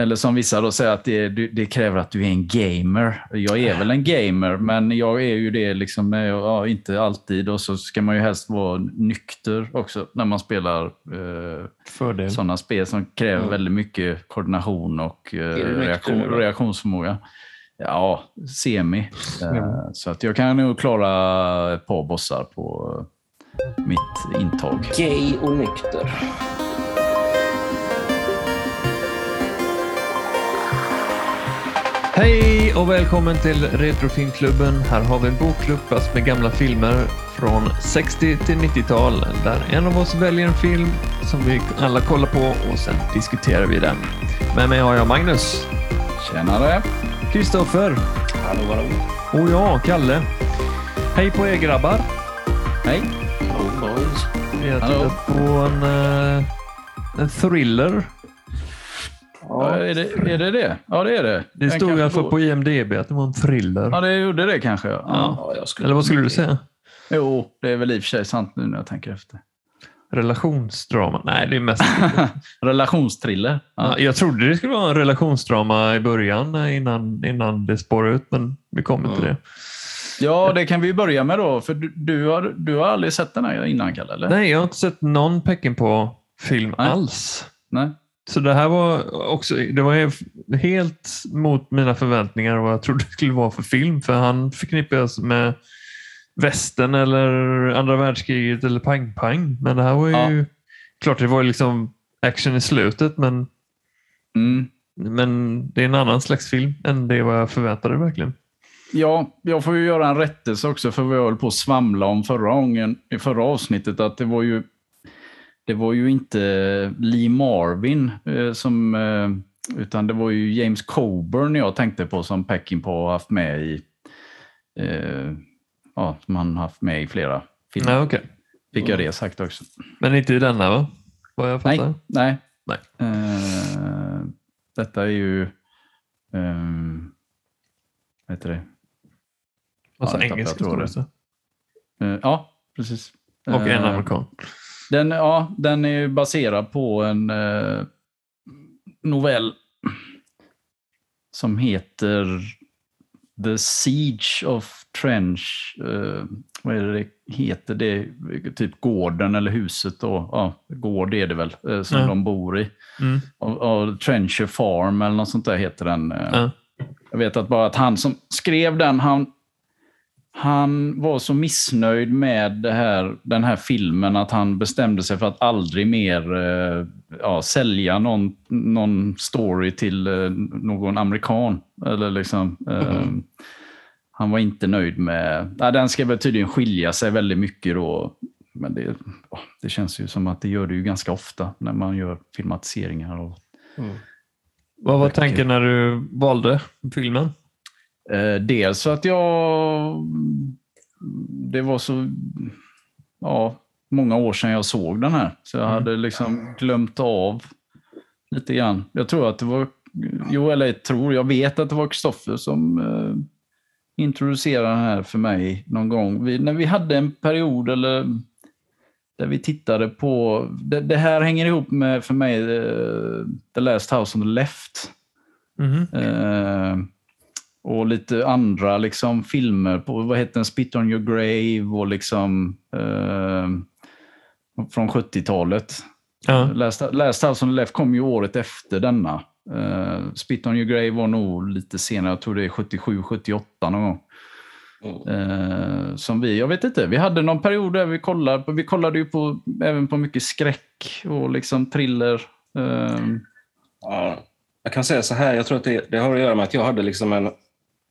Eller som vissa då säger att det, det, kräver att du är en gamer. Jag är väl en gamer, men jag är ju det liksom, ja, inte alltid. Och så ska man ju helst vara nykter också när man spelar eh, sådana spel som kräver mm. väldigt mycket koordination och eh, reaktion, reaktionsförmåga. Ja, semi. Mm. Så att jag kan nog klara ett par bossar på mitt intag. Gay och nykter. Hej och välkommen till Retrofilmklubben. Här har vi en bokklubb fast med gamla filmer från 60 till 90-tal där en av oss väljer en film som vi alla kollar på och sen diskuterar vi den. Med mig har jag Magnus. Tjenare! Kristoffer. Hallå, hallå. Och jag, Kalle. Hej på er grabbar. Hej. Hallå boys. Vi har tittat på en, uh, en thriller Ja. Är, det, är det det? Ja, det är det. Det Den stod i alla fall på IMDB att det var en thriller. Ja, det gjorde det kanske. Ja. ja. ja Eller vad skulle du säga? Jo, det är väl i och för sig sant nu när jag tänker efter. Relationsdrama? Nej, det är mest... Relationstriller. Ja. jag trodde det skulle vara en relationsdrama i början eh, innan, innan det spårade ut, men vi kommer mm. till det. Ja, det kan vi börja med då. För du, du, har, du har aldrig sett den här innan, Kalle? Eller? Nej, jag har inte sett någon Peking på film Nej. alls. Nej. Så det här var också, det var helt mot mina förväntningar och vad jag trodde det skulle vara för film. För han förknippas med västern eller andra världskriget eller pang-pang. Men det här var ju, ja. klart det var liksom action i slutet men, mm. men det är en annan slags film än det vad jag förväntade verkligen. Ja, jag får ju göra en rättelse också för vad jag höll på att svamla om förra gången i förra avsnittet. Att det var ju det var ju inte Lee Marvin eh, som, eh, utan det var ju James Coburn jag tänkte på som Peckinpah har haft med i, eh, ja, som han haft med i flera filmer. Ja, okay. Fick jag det sagt också. Men inte i denna va? Vad jag fattar? Nej. nej. nej. Uh, detta är ju, um, vad heter det? Alltså ja, engelska tror det. Uh, ja, precis. Och en amerikan. Den, ja, den är baserad på en eh, novell som heter The Siege of Trench. Eh, vad är det det heter? Det är typ gården eller huset. Då. Ja, gård är det väl, eh, som mm. de bor i. Mm. Och, och Trencher Farm eller något sånt där heter den. Mm. Jag vet att bara att han som skrev den, han han var så missnöjd med här, den här filmen att han bestämde sig för att aldrig mer eh, ja, sälja någon, någon story till eh, någon amerikan. Eller liksom, eh, mm. Han var inte nöjd med... Ja, den ska väl tydligen skilja sig väldigt mycket då. Men det, det känns ju som att det gör det ju ganska ofta när man gör filmatiseringar. Och, mm. Vad var tanken när du valde filmen? Eh, dels för att jag... Det var så ja, många år sedan jag såg den här. Så jag mm. hade liksom glömt av lite grann. Jag tror att det var... Jo, eller jag tror, jag vet att det var Kristoffer som eh, introducerade den här för mig någon gång. Vi, när vi hade en period eller där vi tittade på... Det, det här hänger ihop med, för mig, uh, The Last House on the Left. Mm. Uh, och lite andra liksom, filmer på, vad heter den, Spit on your grave och liksom eh, från 70-talet. Ja. Last, Last House on the Left kom ju året efter denna. Uh, Spit on your grave var nog lite senare, jag tror det är 77, 78 någon gång. Mm. Uh, som vi, jag vet inte, vi hade någon period där vi kollade, på, vi kollade ju på, även på mycket skräck och liksom thriller. Uh. Ja, jag kan säga så här, jag tror att det, det har att göra med att jag hade liksom en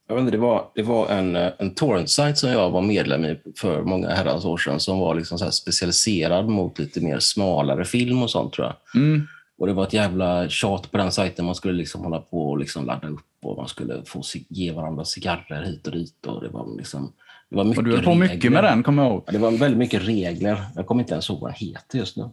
jag vet inte, det var, det var en, eh, en torrent-sajt som jag var medlem i för många herrans år sedan som var liksom så specialiserad mot lite mer smalare film och sånt tror jag. Mm. Och Det var ett jävla tjat på den sajten. Man skulle liksom hålla på och liksom ladda upp och man skulle få ge varandra cigarrer hit och dit. Och det var liksom, det var mycket och du höll på mycket med den, kommer jag ihåg. Ja, det var väldigt mycket regler. Jag kommer inte ens ihåg vad den heter just nu.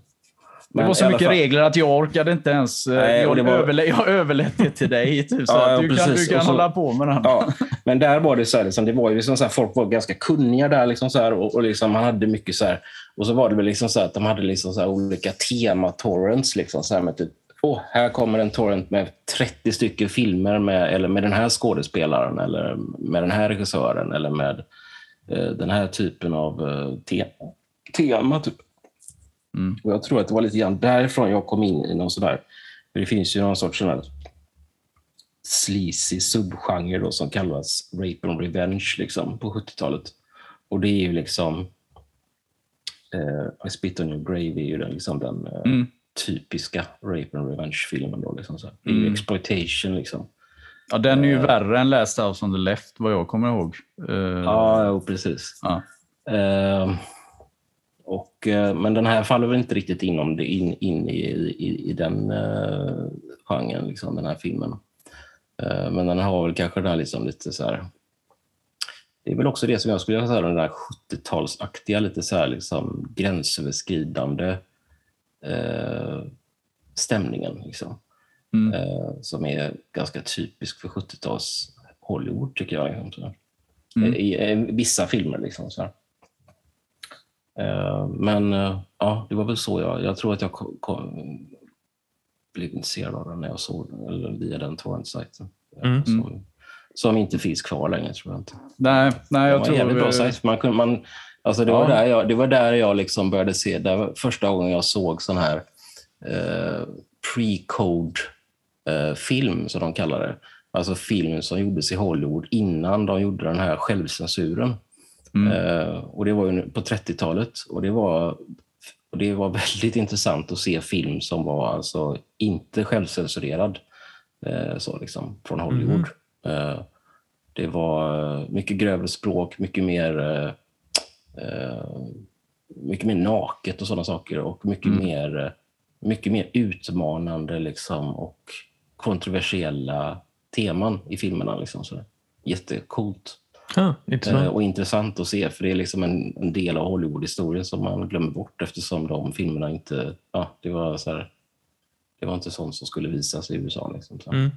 Men det var så mycket fall... regler att jag orkade inte ens. Eh, Nej, jag, var... överlä jag överlät det till dig. Typ, så ja, du, kan, du kan så, hålla på med den. Ja, men där var det så här, liksom, det var ju liksom så här, folk var ganska kunniga där. Liksom så här, och, och liksom, man hade mycket så här, Och så var det väl liksom så att de hade liksom så olika tema-torrents. Liksom, så med typ åh, här kommer en torrent med 30 stycken filmer med, eller med den här skådespelaren eller med den här regissören eller med eh, den här typen av eh, te tema. Typ. Mm. Och jag tror att det var lite grann därifrån jag kom in i någon sån där, för det finns ju någon sorts sån här sleazy subgenre då, som kallas Rape and Revenge liksom, på 70-talet. Och det är ju liksom eh, I Spit on your grave är ju den, liksom den eh, Mm. typiska Rape and Revenge-filmen. Då, liksom, så. Det är ju Mm. exploitation. Liksom. Ja, den är ju Eh. värre än Last House on the Left, vad jag kommer ihåg. Eh, Ja, jo, precis. ja. Eh, och, eh, men den här faller väl inte riktigt inom det, in, in i, i, i den uh, genren, liksom, den här filmen. Eh, men den har väl kanske den här liksom lite så här... Det är väl också det som jag skulle säga, den där 70-talsaktiga, lite så här liksom gränsöverskridande eh, stämningen. Liksom. Mm. Eh, som är ganska typisk för 70-tals Hollywood, tycker jag. Liksom. Mm. I, I vissa filmer. Liksom, så här. Eh, men eh, ja, det var väl så jag... Jag tror att jag kom, kom, blev intresserad av den när jag såg den, eller via den torrent-sajten. Eh, Mm. Som, som inte finns kvar längre, tror jag inte. Nej, nej, Det jag var en tror... jävligt bra sajt. Man kunde, man, alltså det, Ja. var där jag, det var där jag liksom började se, det var första gången jag såg sån här eh, pre-code eh, film, som de kallar det. Alltså film som gjordes i Hollywood innan de gjorde den här självcensuren. Mm. Eh, och Det var ju på 30-talet och det var, och det var väldigt intressant att se film som var alltså inte självcensurerad eh, så liksom, från Hollywood. Eh, det var mycket grövre språk, mycket mer, eh, eh, mycket mer naket och sådana saker och mycket, Mm. mer, mycket mer utmanande liksom, och kontroversiella teman i filmerna. Liksom, så. Jättecoolt. Ah, Eh, intressant. och intressant att se, för det är liksom en, en del av Hollywood-historien som man glömmer bort eftersom de filmerna inte... Ja, det var så här, det var inte sånt som skulle visas i USA. Liksom, så. Mm.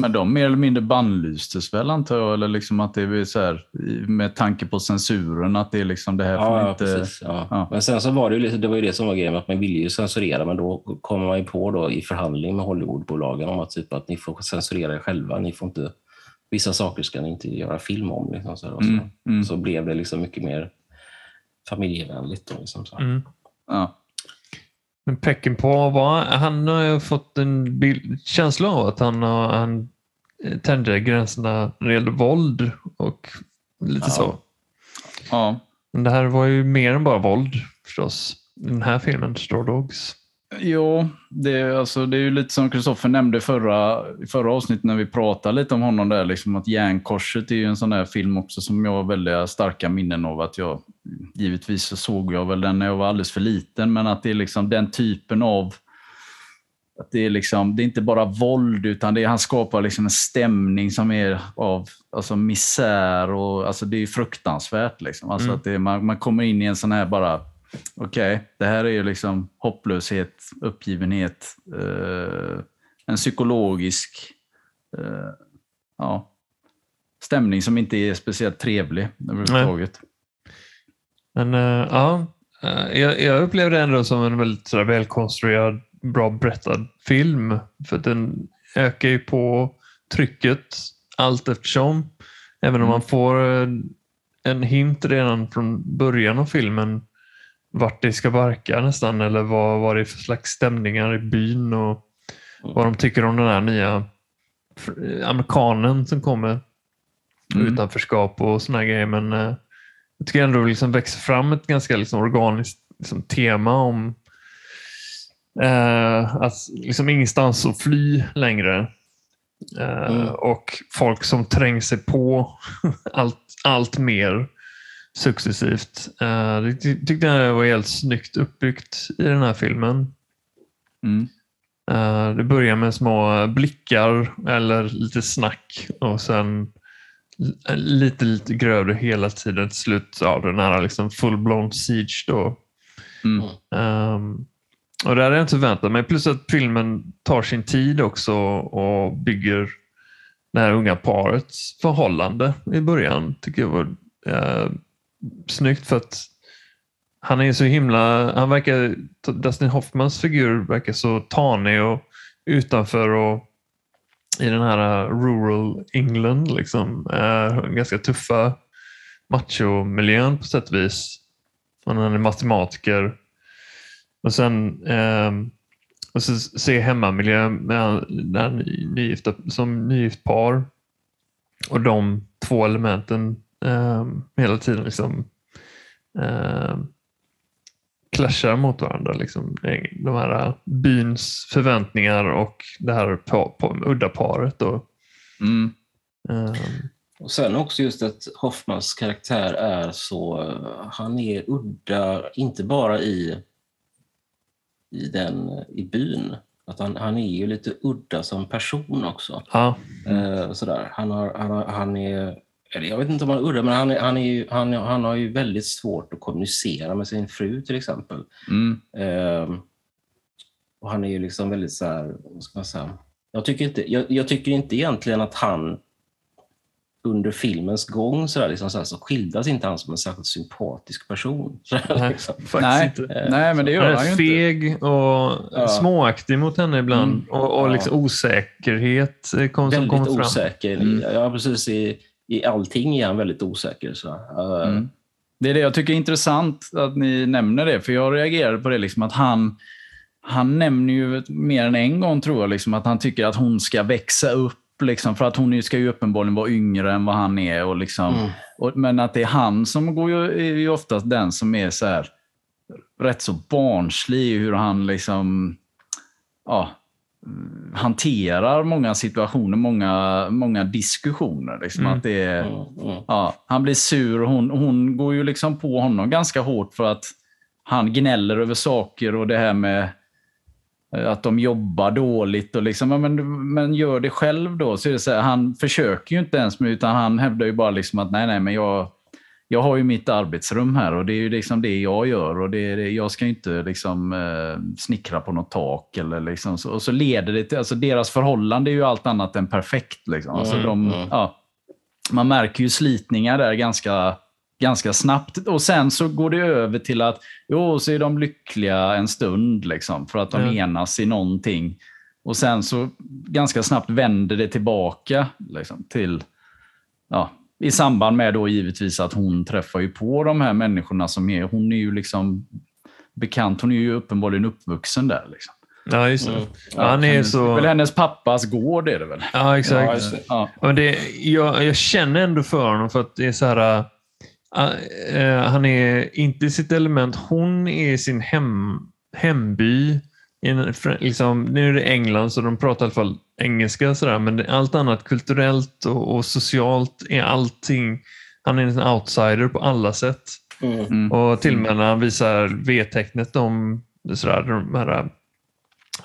Men de mer eller mindre bannlystes väl antar jag? Eller liksom att det är så här, med tanke på censuren, att det är liksom det här får Ja, inte... precis. Ja. ja. Men sen så var det ju lite, det var ju det som var grejen, att man ville ju censurera, men då kommer man ju på då i förhandling med Hollywoodbolagen om att, typ att ni får censurera er själva. Ni får inte, vissa saker ska ni inte göra film om. Liksom, så, och så. Mm, mm. så blev det liksom mycket mer familjevänligt. Då, liksom, så. Mm. Ja. Men Peckinpah, var, han har ju fått en bild, känsla av att han, har, han eh, tänjde gränserna när det gäller våld och lite Ja. så. ja. Men det här var ju mer än bara våld förstås. Den här filmen, Straw Dogs. Jo, det, är- alltså, det är ju lite som Kristoffer nämnde förra, i förra avsnittet när vi pratade lite om honom där, liksom att Järnkorset är ju en sån där film också som jag har väldigt starka minnen av att jag, givetvis så såg jag väl den när jag var alldeles för liten, men att det är liksom den typen av att det är liksom, det är inte bara våld utan det är, han skapar liksom en stämning som är av alltså misär och alltså det är fruktansvärt. Liksom. Alltså Mm. att det man, man kommer in i en sån här bara, okej, det här är ju liksom hopplöshet, uppgivenhet, eh, en psykologisk eh, ja, stämning som inte är speciellt trevlig överhuvudtaget. Men eh, ja, eh, jag, jag upplevde det ändå som en väldigt välkonstruerad, bra berättad film. För den ökar ju på trycket allt eftersom. Även om Mm. man får eh, en hint redan från början av filmen vart det ska barka nästan eller vad, vad det är för slags stämningar i byn och vad de tycker om den här nya amerikanen som kommer. Mm. Utanförskap och såna grejer. Men eh, jag tycker ändå det liksom växer fram ett ganska liksom organiskt liksom, tema om eh, att liksom ingenstans att fly längre. Eh, Mm. Och folk som tränger sig på allt, allt mer successivt. Eh, det ty- tyckte jag var helt snyggt uppbyggt i den här filmen. Mm. Eh, Det börjar med små blickar eller lite snack och sen lite, lite grövre hela tiden till slut av den här liksom full-blown siege. Då. Mm. Ehm, och det hade jag inte förväntat mig. Plus att filmen tar sin tid också och bygger det här unga parets förhållande i början. tycker jag var eh, snyggt för att han är så himla, han verkar, Dustin Hoffmans figur verkar så tanig och utanför och i den här eh, rural England, liksom, är ganska tuffa machomiljön på sätt och vis. Han är matematiker. Och sen eh, och så se hemmamiljö med den nygifta, som nygift par. Och de två elementen eh, hela tiden liksom eh, clashar mot varandra. Liksom. De här byns förväntningar och det här på, på, udda paret. Och, Mm. eh, Och sen också just att Hoffmans karaktär är så, han är udda, inte bara i, i, den, i byn, att han, han är ju lite udda som person också. ja, Eh, sådär. Han, har, han, har, han är, eller jag vet inte om han är udda, men han, är, han, är ju, han, han har ju väldigt svårt att kommunicera med sin fru till exempel. Mm. Ehm, och han är ju liksom väldigt så här, vad ska man säga? Jag tycker inte, jag, jag tycker inte egentligen att han under filmens gång så, där, liksom så, här, så skildras inte han som en särskilt sympatisk person. Så där, Nej. liksom. Nej. inte. Nej, men det Han gör är han ju inte. feg och Ja. småaktig mot henne ibland. Mm. Och, och Ja. liksom osäkerhet eh, kom, som Väldigt kommer fram. osäker. Mm. Ja, precis. I, I allting är han väldigt osäker. Så. Eh, Mm. Det är det jag tycker är intressant att ni nämner det, för jag reagerade på det, liksom att han, han nämner ju mer än en gång, tror jag, liksom, att han tycker att hon ska växa upp, liksom, för att hon ska ju uppenbarligen vara yngre än vad han är. Och liksom, Mm. och, men att det är han som går ju, är ju oftast den som är så här, rätt så barnslig hur han liksom, ja, hanterar många situationer, många, många diskussioner. Liksom, Mm. att det är, Mm. Mm. Ja, han blir sur och hon, hon går ju liksom på honom ganska hårt för att han gnäller över saker och det här med eh, att de jobbar dåligt. Och liksom, ja, men, men gör det själv då. Så det så här, han försöker ju inte ens utan han hävdar ju bara liksom att nej, nej, men jag, jag har ju mitt arbetsrum här och det är ju liksom det jag gör. och det, det, Jag ska ju inte liksom, eh, snickra på något tak. Eller liksom, så, och så leder det till, alltså deras förhållande är ju allt annat än perfekt. Liksom. Alltså Mm, de, mm. ja, man märker ju slitningar där ganska, ganska snabbt. Och sen så går det över till att jo, så är de lyckliga en stund liksom, för att de Ja. enas i någonting. Och sen så ganska snabbt vänder det tillbaka liksom, till, ja, i samband med då givetvis att hon träffar ju på de här människorna som är, hon är ju liksom bekant, hon är ju uppenbarligen uppvuxen där. Liksom. Ja, just det. Mm. Ja, han är hennes, så... väl hennes pappas gård är det väl? Ja, Ja, exakt. just det. Ja. Och det, jag, jag känner ändå för honom för att det är så här... äh, äh, han är inte i sitt element. Hon är i sin hem, hemby. I en, fr- liksom, nu är det England så de pratar i alla fall engelska och sådär, men allt annat kulturellt och, och socialt är allting. Han är en outsider på alla sätt. Mm. Mm. Och till och med när han visar V-tecknet om sådär, de här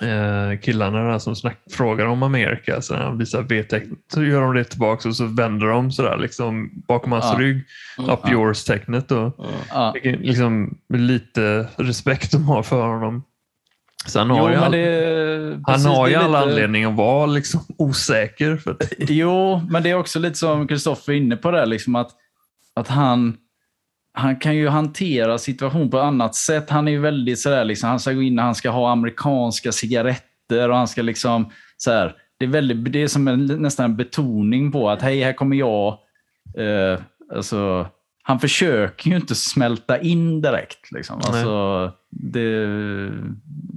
eh, killarna där som snack, frågar om Amerika, så när han visar V-tecknet så gör de det tillbaka och så vänder de sådär liksom bakom hans Ja. rygg. Mm. Up yours-tecknet. Och, Mm. Vilken, liksom, lite respekt de har för honom. Så han har Jo, ju, all, det, han har ju alla lite- anledning att vara liksom osäker. För Jo, men det är också lite som Kristoffer är inne på där, liksom att, att han, han kan ju hantera situation på ett annat sätt. Han är ju väldigt sådär, liksom, han ska gå in och han ska ha amerikanska cigaretter och han ska liksom så här, det är, väldigt, det är som en, nästan en betoning på att hej, här kommer jag. Eh, alltså, han försöker ju inte smälta in direkt. Liksom. Alltså, det,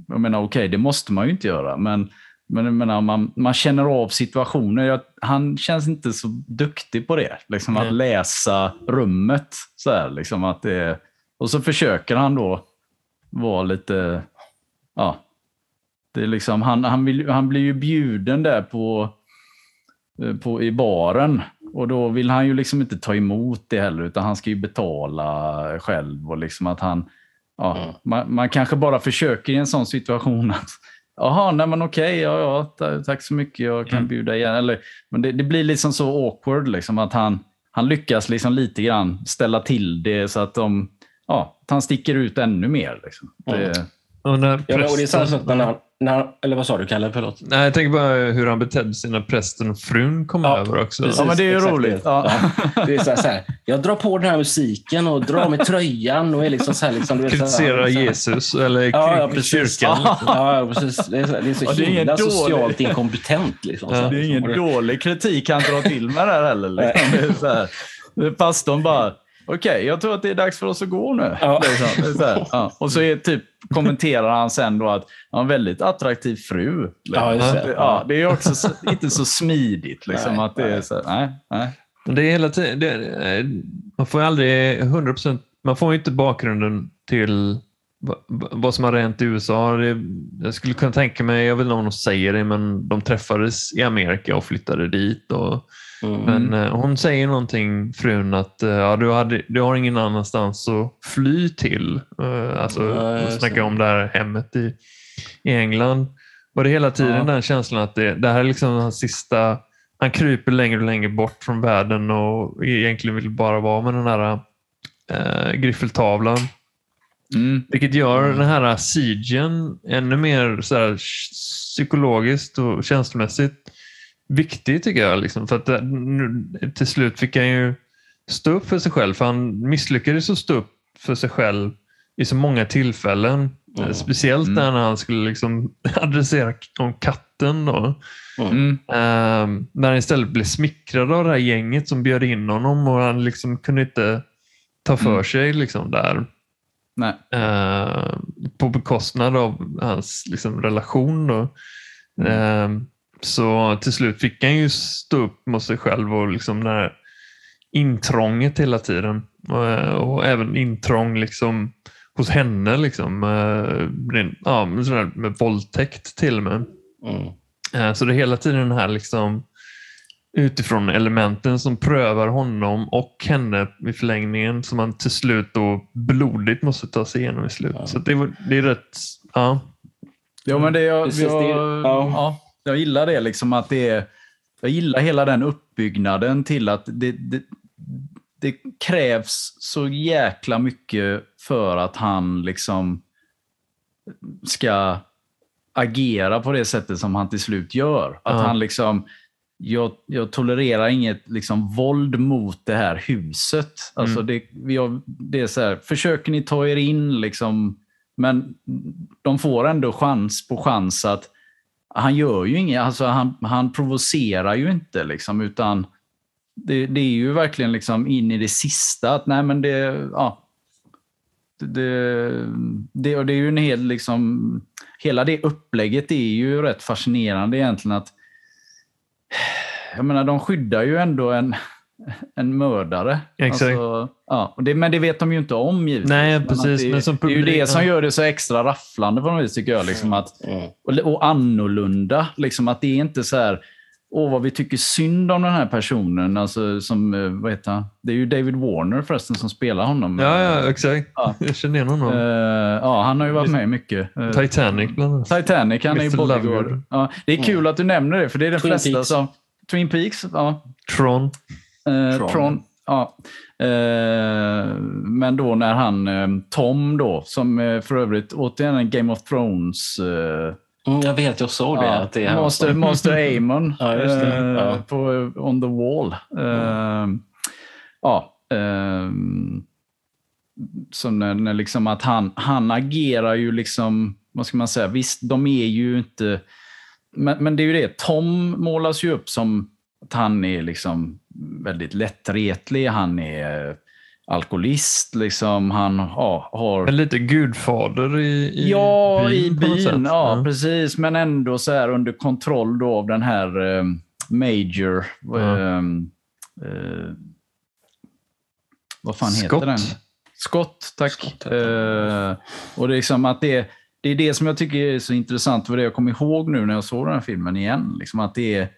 jag menar, okej, det måste man ju inte göra, men men menar, man, man känner av situationer. Jag, han känns inte så duktig på det. Liksom, Nej. att läsa rummet. Så här, liksom, att det, och så försöker han då vara lite... Ja, det är liksom, han, han, vill, han blir ju bjuden där på, eh, på, i baren. Och då vill han ju liksom inte ta emot det heller, utan han ska ju betala själv. Och liksom att han, ja, Mm. man, man kanske bara försöker i en sån situation att Jaha, nej men okej, ja, ja, ta- tack så mycket, jag kan Mm. bjuda igen. Eller, men det, det blir liksom så awkward, liksom, att han, han lyckas liksom lite grann ställa till det så att, de, ja, han sticker ut ännu mer. Liksom. Det, Mm. Och när Ja, och det är samma sak när han, när eller vad sa du Kalle? Förlåt. Nej, jag tänker bara hur han betedde sig när prästen och frun kom Ja, över också. precis. Ja, men det är ju roligt. Ja. Ja. Det är så här, så här, jag drar på den här musiken och drar med tröjan och är liksom så här. Liksom, du vet, så här- Kritisera så här- Jesus eller Ja, ja, kyrkan. precis. kyrkan. Ja, precis. Det är så, det är så Ja, det är ingen himla dålig- socialt inkompetent. Liksom. Det är ingen dålig kritik han drar till med där heller. Liksom. Det är så här, pastorn bara, okej, jag tror att det är dags för oss att gå nu. Ja. Liksom. Det är så här, ja. Och så är typ, kommenterar han sen då att han har en väldigt attraktiv fru. Ja, det. Ja, det är också så, inte så smidigt. Liksom, Nej, att det är nej. så här, nej, nej. Det är hela tiden, det, är- man får aldrig 100%, man får ju inte bakgrunden till vad som har hänt i USA. Jag skulle kunna tänka mig, jag vet inte om de säger det, men de träffades i Amerika och flyttade dit. Och, Mm. Men eh, hon säger någonting, frun, att eh, ja, du, hade, du har ingen annanstans att fly till. Eh, Alltså, Ja, snackar om det här hemmet i, i England. Och det hela tiden Ja. den känslan att det, det här är liksom hans sista... Han kryper längre och längre bort från världen och egentligen vill bara vara med den här eh, griffeltavlan. Mm. Vilket gör den här siegen ännu mer så här, psykologiskt och känslomässigt viktig tycker jag. Liksom. För att det, nu, till slut fick han ju stå upp för sig själv. För han misslyckades att stå upp för sig själv i så många tillfällen. Mm. Eh, Speciellt Mm. när han skulle liksom adressera om katten. Då. Mm. Eh, när han istället blev smickrad av det här gänget som bjöd in honom och han liksom kunde inte ta för Mm. sig liksom där. Nej. Eh, på bekostnad av hans liksom, relation. Då. Mm. Eh, så till slut fick han ju stå upp mot sig själv och liksom det här intrånget hela tiden. Eh, och även intrång liksom hos henne. Liksom, eh, ja, med sådär med våldtäkt till och med. Mm. Eh, Så det är hela tiden den här liksom utifrån elementen som prövar honom och henne i förlängningen som man till slut då blodigt måste ta sig igenom i slut. Ja. Så det, var- det är rätt... Ja. Jo, men det, jag, jag, det- ja. ja. jag gillar det. Liksom att det är, jag gillar hela den uppbyggnaden till att det, det, det krävs så jäkla mycket för att han liksom ska agera på det sättet som han till slut gör. Att Ja. han liksom, jag, jag tolererar inget liksom våld mot det här huset. Alltså Mm. det, har, det är så här, försöker ni ta er in liksom, men de får ändå chans på chans att han gör ju inget, alltså han, han provocerar ju inte liksom, utan det, det är ju verkligen liksom in i det sista att nej men det, ja. Det, det, och det är ju en hel liksom, hela det upplägget är ju rätt fascinerande egentligen att jag menar, de skyddar ju ändå en, en mördare. Exakt. Alltså, ja, och det, men det vet de ju inte om givetvis. Nej, Men precis, Det, men som det är ju publik- det som gör det så extra rafflande på något vis tycker jag. Liksom, att, Mm. och, och annorlunda. Liksom, att det är inte så här, åh vad vi tycker synd om den här personen. Alltså, som, eh, vad heter han? Det är ju David Warner förresten som spelar honom. Ja, ja, exakt. Ja. Jag känner igen honom. Eh, ja, han har ju varit med mycket. Eh, Titanic bland annat. Titanic, han är ju Mr. bodyguard. Ja, det är kul att du nämner det, för det är den Twin flesta Peaks. som... Twin Peaks, ja. Tron. Eh, Tron. Tron. ja. Eh, men då när han, Tom då, som för övrigt återigen en Game of Thrones... Eh, Mm, jag vet, jag såg det. ja, att det Master, som- Master Amon Ja, eh, Ja. på On the Wall. Eh, Ja. Eh, så när, när liksom att han, han agerar ju liksom, vad ska man säga, visst de är ju inte, men, men det är ju det, Tom målas ju upp som att han är liksom väldigt lättretlig, han är alkoholist, liksom, han ja, har... Men lite gudfader i, i ja, byn i byn. Ja, precis. Men ändå så här under kontroll då av den här eh, Major... Ja. eh, eh, vad fan Scott. heter den? Scott, tack. Scott eh, och det är liksom att det, det är det som jag tycker är så intressant, för det jag kommer ihåg nu när jag såg den här filmen igen. Liksom att det är,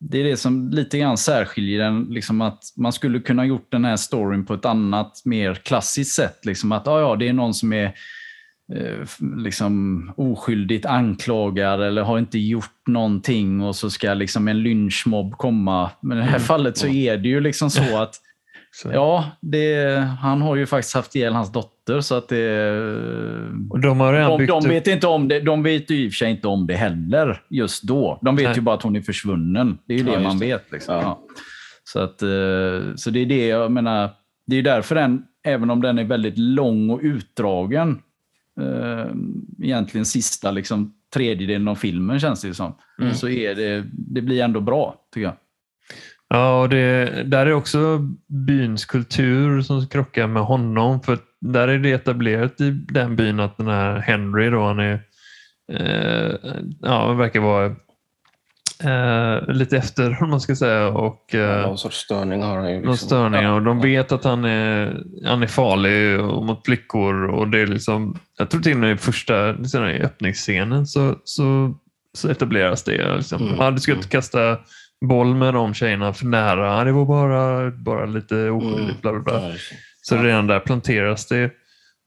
det är det som lite grann särskiljer den. Liksom att man skulle kunna gjort den här storyn på ett annat, mer klassiskt sätt. Liksom att ja, ja, det är någon som är eh, liksom oskyldigt anklagad eller har inte gjort någonting och så ska liksom en lynchmobb komma. Men i det här fallet så är det ju liksom så att. Ja, det, han har ju faktiskt haft ihjäl hans dotter dotter. Så att det, Och de har de, de, upp... vet inte om det, de vet ju i och för sig inte om det heller just då. De vet Nej. ju bara att hon är försvunnen. Det är ju Ja, det man det. vet. Liksom. Ja. Ja. Så, att, eh, så det är det jag menar. Det är därför den, även om den är väldigt lång och utdragen, eh, egentligen sista liksom, tredjedelen av filmen känns det som, Mm. så är det, det blir ändå bra tycker jag. Ja, och det, där är också byns kultur som krockar med honom. För där är det etablerat i den byn att den här Henry då, han är, eh, ja, han verkar vara eh, lite efter om man ska säga. Och, eh, Någon sorts störning har han ju. någon Liksom. störning och de vet att han är, han är farlig och mot flickor. Och det är liksom, jag tror till och med i första i öppningsscenen så, så, så etableras det. Liksom. Mm. Ja, du ska inte kasta boll med de tjejerna för nära. Det var bara, bara lite oskyldigt. Bla, bla, bla. Så redan där planteras det.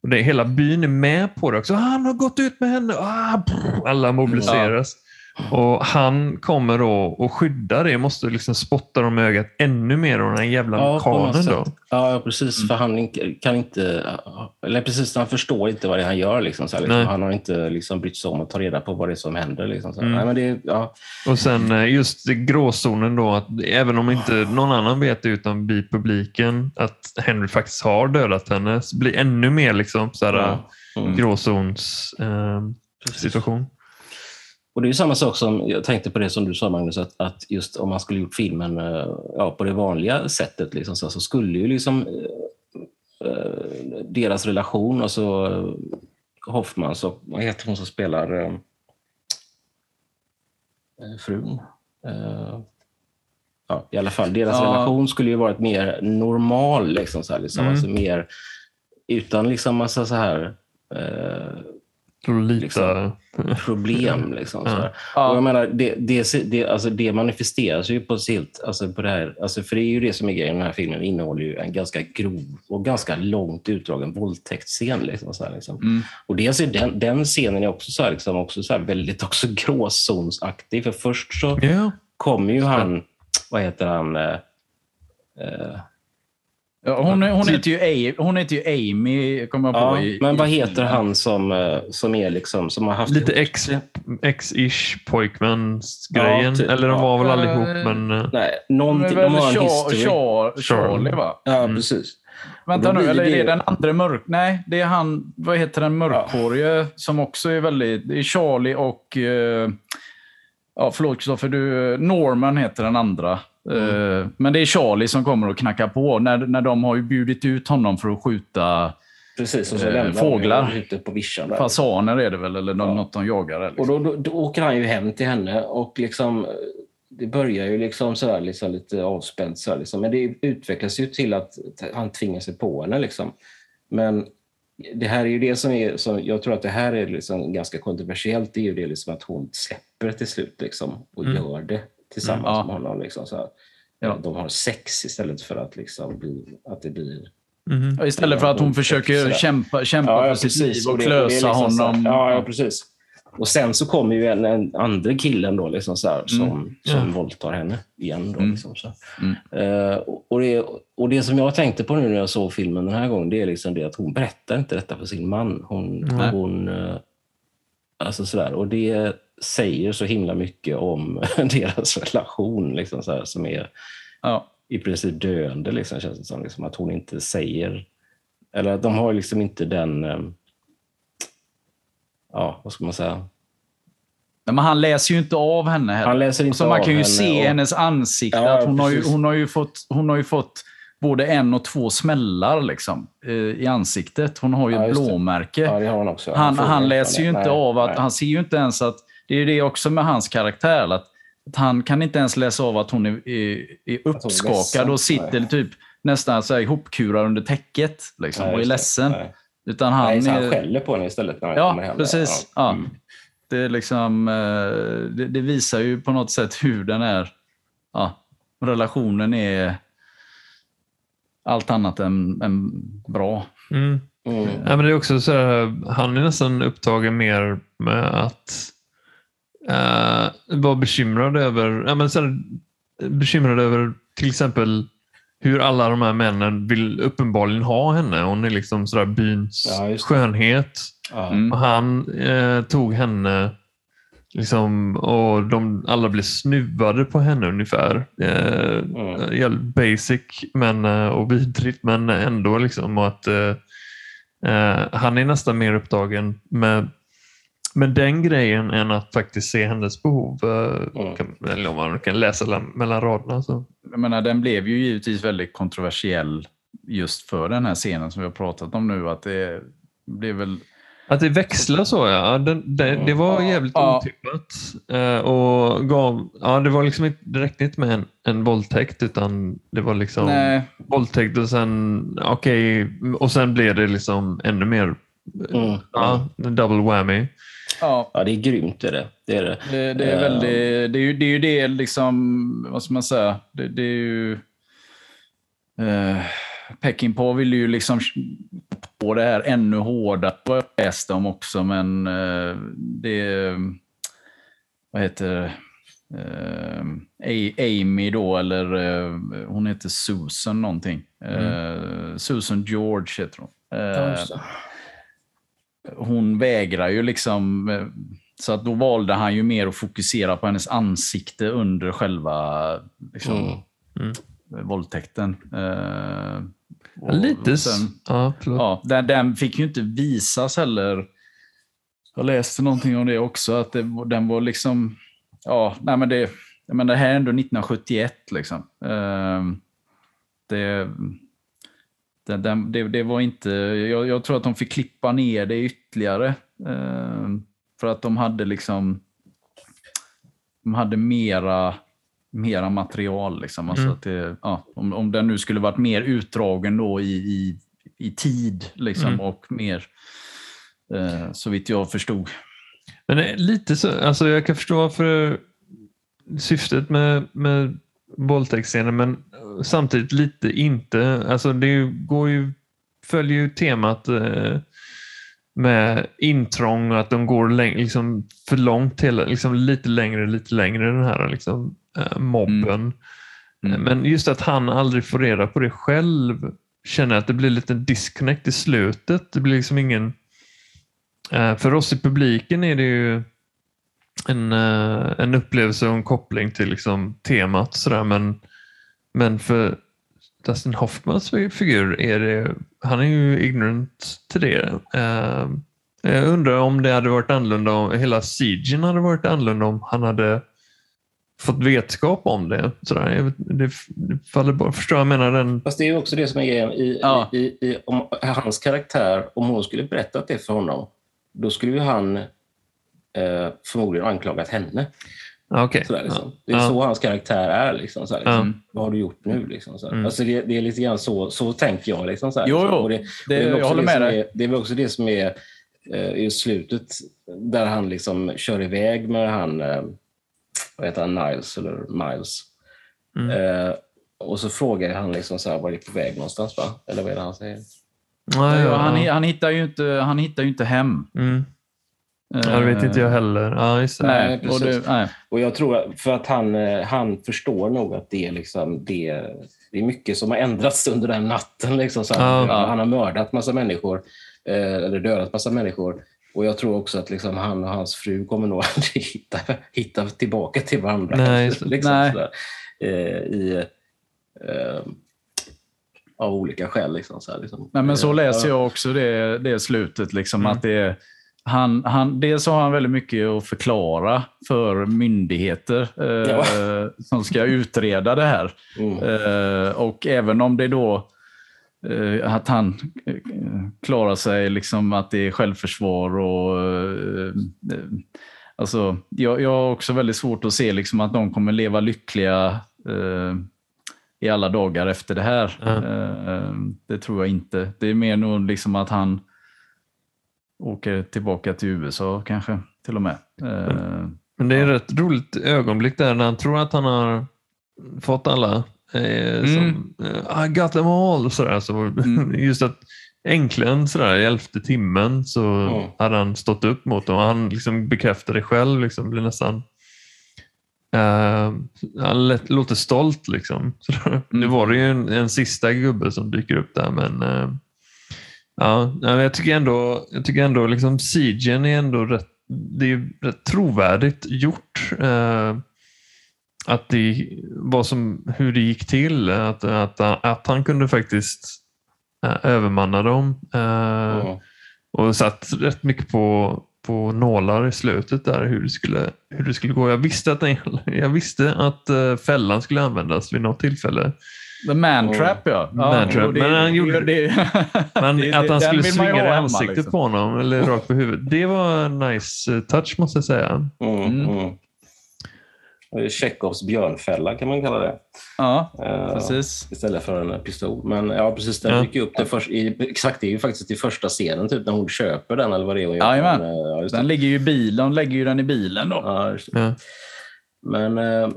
Och det, hela byn är med på det också. Ah, Han har gått ut med henne. Ah, brr, alla mobiliseras. Och han kommer då och skyddar det. Måste liksom spotta dem i ögat ännu mer av den här jävla Ja, på något kanen då. Ja, precis. För han kan inte... Eller precis, han förstår inte vad det är han gör. Liksom, så här, liksom. Han har inte liksom, brytt sig om att ta reda på vad det är som händer. Liksom, så. Mm. Nej, men det, ja. Och sen eh, just gråzonen då, att även om inte någon annan vet det utan vi publiken, att Henry faktiskt har dödat henne, så blir ännu mer liksom så här, Ja. Mm. gråzons eh, situation. Och det är samma sak som, jag tänkte på det som du sa Magnus, att, att just om man skulle gjort filmen eh, ja, på det vanliga sättet liksom, så, så skulle ju liksom eh, deras relation, och så eh, Hoffman, så, vad heter hon som spelar eh, frun? Eh, ja, I alla fall, deras Ja. relation skulle ju varit mer normal, liksom, så här, liksom, Mm. alltså mer utan liksom massa så här Liksom. problem. Liksom, så. Ja. Och jag menar, det, det, det, alltså det manifesteras ju på silt, alltså på det här, alltså för det är ju det som är grejen. Den här filmen innehåller ju en ganska grov och ganska långt utdragen våldtäktsscen. Liksom, så här, liksom. Mm. Och dels är den, den scenen är också, så här, liksom, också så här väldigt också gråzonsaktig. För först så Ja. kommer ju han, vad heter han, eh, eh, Ja, hon, är- hon, Typ- heter ju A, hon heter ju Amy, kommer jag på. ja, i, men vad heter han som, eh, som är liksom, som har haft Lite ex, ex-ish pojkmans-grejen. Ja, typ. Eller de var väl Ja. allihop, men... eh, Nej, någonting, de har en Char, history. Char, Charlie, va? Ja, Mm. precis. Vänta nu, eller är det- den andra mörk... Nej, det är han, vad heter den mörkhårige som också är väldigt... Det är Charlie och... eh, ja, förlåt Kristoffer, du... Norman heter den andra. Mm. Eh, men det är Charlie som kommer och knackar på när, när de har ju bjudit ut honom för att skjuta Precis, och så Eh, fåglar. ute på vischan. Där. fasaner är det väl, eller Ja. något de jagar. Eller, Och då, då, då åker han ju hem till henne och liksom, det börjar ju liksom sådär, liksom lite avspänt. Sådär, liksom. Men det utvecklas ju till att han tvingar sig på henne. Liksom. Men det här är ju det som är, som, jag tror att det här är liksom ganska kontroversiellt, det är ju det liksom att hon släpper till slut liksom, och Mm. gör det tillsammans Mm, ja. med honom. Liksom, så här. Ja. De har sex istället för att, liksom bli, att det blir. Ja, Istället för att hon Ja, försöker sådär. kämpa, kämpa för sitt liv och är klösa liksom honom. Ja, ja, precis. Och sen så kommer ju en, en andra killen då, liksom så här, som, som Ja. våldtar henne igen. Då, Mm. liksom så. Mm. Eh, och, och, det, och det som jag tänkte på nu när jag såg filmen den här gången, det är liksom det att hon berättar inte detta för sin man. Hon, hon, eh, alltså sådär. Och det säger så himla mycket om deras relation, liksom så här, som är Ja. i princip döende, liksom, känns det som. Liksom, att hon inte säger... Eller att de har liksom inte den... eh, Ja, vad ska man säga? Men han läser ju inte av henne heller. Han läser inte Så man av kan ju henne se och- hennes ansikte. Ja, att hon, har ju, hon, har ju fått, hon har ju fått både en och två smällar liksom, eh, i ansiktet. Hon har ju Ja, ett blåmärke. Ja, han han, han läser ju inte Nej, av att... nej. Han ser ju inte ens att... Det är ju det också med hans karaktär. Att, att han kan inte ens läsa av att hon är, är, är uppskakad ledsen. och sitter Nej. typ nästan så här ihopkurad under täcket liksom, Nej, och är ledsen. Nej. Utan han Nej, så han är... skäller på henne istället när han kommer Ja, hem. precis. Ja. Mm. Det, är liksom, eh, det, det visar ju på något sätt hur den är... Ja, relationen är allt annat än, än bra. Mm. Mm. Ja, men det är också så här, han är nästan upptagen mer med att uh, vara bekymrad över, ja, men så här, bekymrad över till exempel hur alla de här männen vill uppenbarligen ha henne. Hon är liksom sådär byns Ja, skönhet. Mm. Och han eh, tog henne liksom, och de alla blev snuvade på henne ungefär. Eh, Mm. jävligt basic men, eh, och vidrigt men ändå. Liksom, och att, eh, eh, han är nästan mer upptagen med, med den grejen än att faktiskt se hennes behov. Eh, Mm. kan, eller om man kan läsa la- mellan raderna. Så. Jag menar, den blev ju givetvis väldigt kontroversiell just för den här scenen som vi har pratat om nu. Att det blev väl... Att det växlar så ja, den, det, det var jävligt ja. otippat. Eh, och gav, ja, det var liksom inte, det inte med en, en våldtäkt utan det var liksom Nej, våldtäkt och sen okej och sen blev det liksom ännu mer Mm. ja, double whammy. Ja, ja, det är grymt det är det. det, är det. det, det är väldigt... Det är ju det, är ju det liksom... Vad ska man säga? Det, det är ju... Eh, Peckinpah vill ju liksom på det här ännu hårdare. vad jag läste om också, men eh, det... Vad heter? Eh, Amy då, eller eh, hon heter Susan någonting. Eh, Susan George heter hon. Eh, Ja. Hon vägrar ju liksom. eh, Så att då valde han ju mer att fokusera på hennes ansikte under själva liksom, Mm. Mm. våldtäkten. Eh, och Lite. sen- ja. Ja, den, den fick ju inte visas heller. Jag läste någonting om det också, att det, den var liksom... Ja, nej men det, menar, det här är ändå 1971 liksom. Ehm, det, det, den- det, det var inte... Jag, jag tror att de fick klippa ner det ytterligare. ehm, för att de hade liksom... De hade mera, mera material. Liksom. Alltså Mm. att det, ja, om, om den nu skulle varit mer utdragen då i, i, i tid liksom, Mm. och mer eh, så vitt jag förstod. Men är lite så, alltså jag kan förstå för syftet med, med våldtäktsscenen men samtidigt lite inte. Alltså det går ju, följer ju temat eh, med intrång och att de går läng- liksom för långt, hela, liksom lite längre, lite längre den här liksom, eh, mobben. Mm. Men just att han aldrig får reda på det själv känner att det blir lite disconnect i slutet. Det blir liksom ingen... eh, För oss i publiken är det ju en, eh, en upplevelse och en koppling till liksom temat. Sådär. Men, men för Dustin Hoffmans figur är det, han är ju ignorant till det. Eh, Jag undrar om det hade varit annorlunda om hela siegen hade varit annorlunda om han hade fått vetskap om det. Sådär. Det, det faller bara, förstår jag menar? Den, Fast det är ju också det som är grejen. I, Ja. i, i, om hans karaktär, om hon skulle berättat det för honom, då skulle ju han eh, förmodligen anklagat henne. Okej. Sådär, liksom. Det är Ja. så hans karaktär är. Liksom, sådär, liksom. Vad har du gjort nu? Liksom, sådär. Mm. Alltså, det, det är lite grann så, så tänker jag. Liksom, sådär, Jo, liksom. jo. Och det, Det, och det jag också håller det med som dig. är, det är väl också det som är eh, i slutet där han liksom kör iväg med han, eh, vad heter han, Niles eller Miles. Mm. Eh, och så frågar han liksom så här, var är det på väg någonstans? Va? Eller vad är det han säger? Ja, Ja, han, han, hittar ju inte, han hittar ju inte hem. Mm. Ja, det vet inte jag heller. Ja. Nej, Nej, och det, precis. nej. Och jag tror för att han, eh, han förstår nog att det är, liksom, det, det är mycket som har ändrats under den natten. Liksom, så. Ja. Han har mördat massa människor, eh, eller dödat massa människor. Och jag tror också att liksom, han och hans fru kommer nog aldrig hitta, hitta tillbaka till varandra. Nej, liksom, Nej. sådär. Eh, i, eh, av olika skäl. Liksom, så här, liksom. Nej, men så Eh, läser ja. jag också det, det slutet. Liksom, Mm. att det är, han, han, dels har han väldigt mycket att förklara för myndigheter eh, Ja. som ska utreda det här. Mm. Eh, och även om det då eh, att han eh, klarar sig, liksom att det är självförsvar och eh, Alltså, jag, jag har också väldigt svårt att se liksom, att de kommer leva lyckliga eh, i alla dagar efter det här. Eh, det tror jag inte. Det är mer nog liksom att han åker tillbaka till USA kanske, till och med. Eh, Men det är ett roligt ögonblick där när han tror att han har fått alla. Eh, som, eh, I got them all. Sådär. Så, Mm. Just att äntligen sådär, i elfte timmen så Mm. hade han stått upp mot dem. Han liksom bekräftade det själv. Liksom, blev nästan Uh, han lät, låter stolt liksom. Mm. Nu var det ju en, en, sista gubbe som dyker upp där men uh, ja, jag tycker ändå, jag tycker ändå liksom CGen är ändå rätt, det är rätt trovärdigt gjort. Uh, att det var som, hur det gick till. Att, att, att han kunde faktiskt övermanna dem. Mm. Och satt rätt mycket på på nålar i slutet där hur det skulle, hur det skulle gå. Jag visste att, jag visste att uh, fällan skulle användas vid något tillfälle. The man trap ja. Man trap. men han gjorde det, man, det, att han skulle svinga i ansiktet liksom. på honom eller rakt på huvudet. Det var en nice eh, touch måste jag säga. Mm, mm. mm. Tjechovs björnfälla kan man kalla det. Ja, uh, precis. Istället för en pistol. Men ja, precis. Den ja. dyker upp det först, i, exakt, det är ju faktiskt i första scenen typ, när hon köper den eller vad det är hon gör. Ja, ja, den ligger ju i bilen. Hon lägger ju den i bilen då. Ja, ja. Men uh,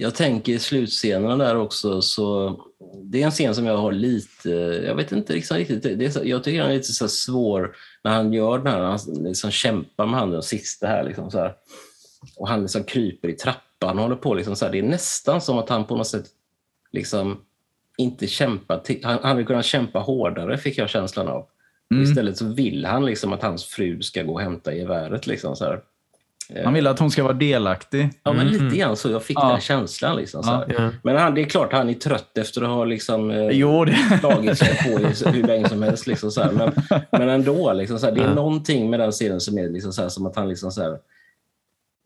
jag tänker i slutscenerna där också så det är en scen som jag har lite, jag vet inte liksom riktigt, det så, jag tycker den är lite så svår när han gör den här, han liksom kämpar med handen sista här. Liksom så här och han liksom kryper i trappan och håller på. Liksom så här. Det är nästan som att han på något sätt liksom inte kämpar. Han, hade kunnat kämpa hårdare, fick jag känslan av. Mm. Istället så vill han liksom att hans fru ska gå och hämta geväret. Liksom så här. Han vill att hon ska vara delaktig. Ja, men lite mm. grann så. Jag fick ja. den känslan. Liksom, så ja. Men han, det är klart, han är trött efter att ha liksom, eh, jo, det... slagit sig på hur länge som helst. Liksom, så här. Men, men ändå, liksom, så här, det är ja. någonting med den scenen som är liksom, så här, som att han liksom, så här,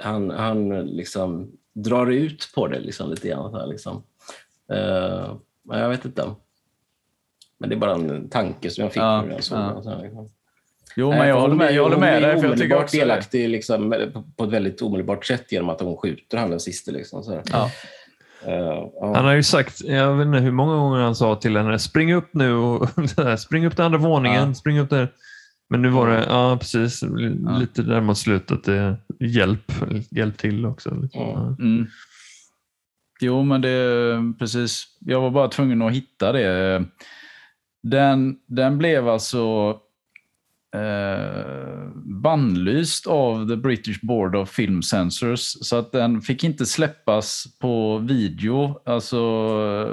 han, han liksom drar ut på det liksom, lite grann. Så här, liksom. Uh, jag vet inte. Men det är bara en tanke som jag fick ja, när jag såg ja. den. Jo, men jag håller med, jag håller med dig. För jag tycker också delaktig liksom, på ett väldigt omedelbart sätt genom att hon skjuter han den sista. Liksom, så ja. Uh, han har ju sagt, jag vet inte hur många gånger han sa till henne, spring upp nu, och, spring upp till andra våningen, ja. spring upp där. Men nu var det, ja precis, lite där mot slutet. Det, hjälp, hjälp till också. Liksom. Mm. Jo, men det precis. Jag var bara tvungen att hitta det. Den, den blev alltså eh, bannlyst av the British Board of Film Censors. Så att den fick inte släppas på video alltså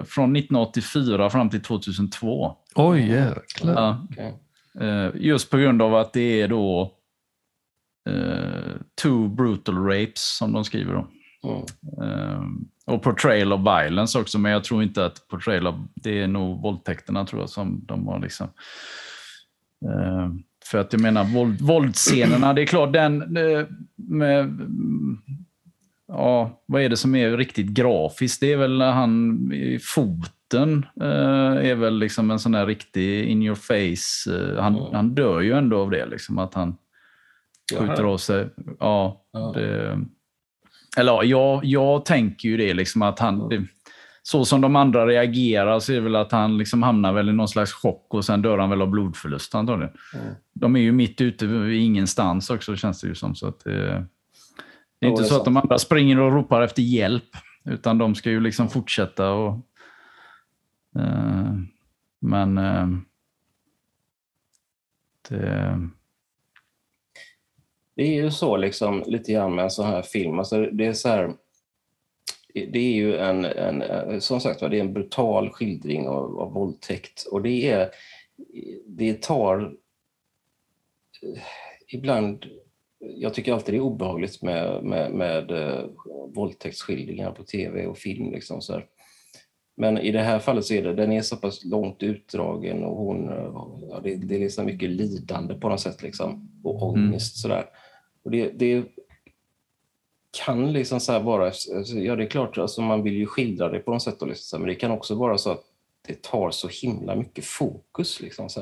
från 1984 fram till 2002. Oj, jäklar. Ja. Okay. Eh, just på grund av att det är då uh, two brutal rapes som de skriver om. Mm. Uh, och portrayal of violence också, men jag tror inte att portrayal of, det är nog våldtäkterna tror jag som de har liksom. Uh, för att jag menar våld, våldscenerna, det är klart den med, ja, vad är det som är riktigt grafiskt? Det är väl han i fot Putin eh, är väl liksom en sån här riktig in your face. Eh, han, mm. han dör ju ändå av det, liksom, att han skjuter av sig. Ja, ja. Det, eller jag, jag tänker ju det, liksom, att han... Det, så som de andra reagerar så är det väl att han liksom hamnar väl i någon slags chock och sen dör han väl av blodförlust antagligen. Mm. De är ju mitt ute i ingenstans också känns det ju som. Så att, det, det är ja, inte så sant. att de andra springer och ropar efter hjälp. Utan de ska ju liksom fortsätta och Eh, men eh, det... Det är ju så liksom lite grann med en sån här film. Alltså det är så här, det är ju en, en, som sagt det är en brutal skildring av, av våldtäkt och det är, det tar ibland, jag tycker alltid det är obehagligt med, med, med uh, våldtäktsskildringar på tv och film. Liksom så här. Men i det här fallet så är det, den är så pass långt utdragen och hon, ja, det, det är liksom mycket lidande på något sätt liksom, och mm. ångest. Mm. Sådär. Och det, det kan liksom så vara, alltså, ja det är klart, alltså man vill ju skildra det på något sätt, och liksom, men det kan också vara så att det tar så himla mycket fokus. Liksom, så,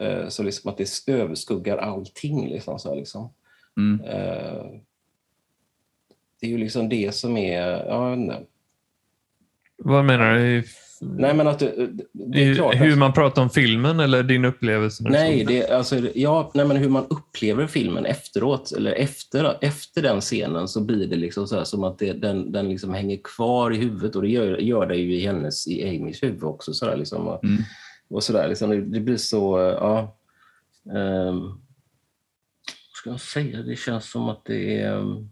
uh, så liksom att det överskuggar allting. Liksom, så liksom. Mm. Uh, det är ju liksom det som är, ja, vad menar du? Nej, men att det, det är klart, hur alltså, man pratar om filmen eller din upplevelse? Nej, det, alltså, ja, nej, men hur man upplever filmen efteråt, eller efter, efter den scenen, så blir det liksom så som att det, den, den liksom hänger kvar i huvudet och det gör, gör det ju i hennes, i Amys huvud också. Så där, liksom, och, mm. och så där, liksom, det, det, blir så, ja. Um, ska jag säga? Det känns som att det är... Um,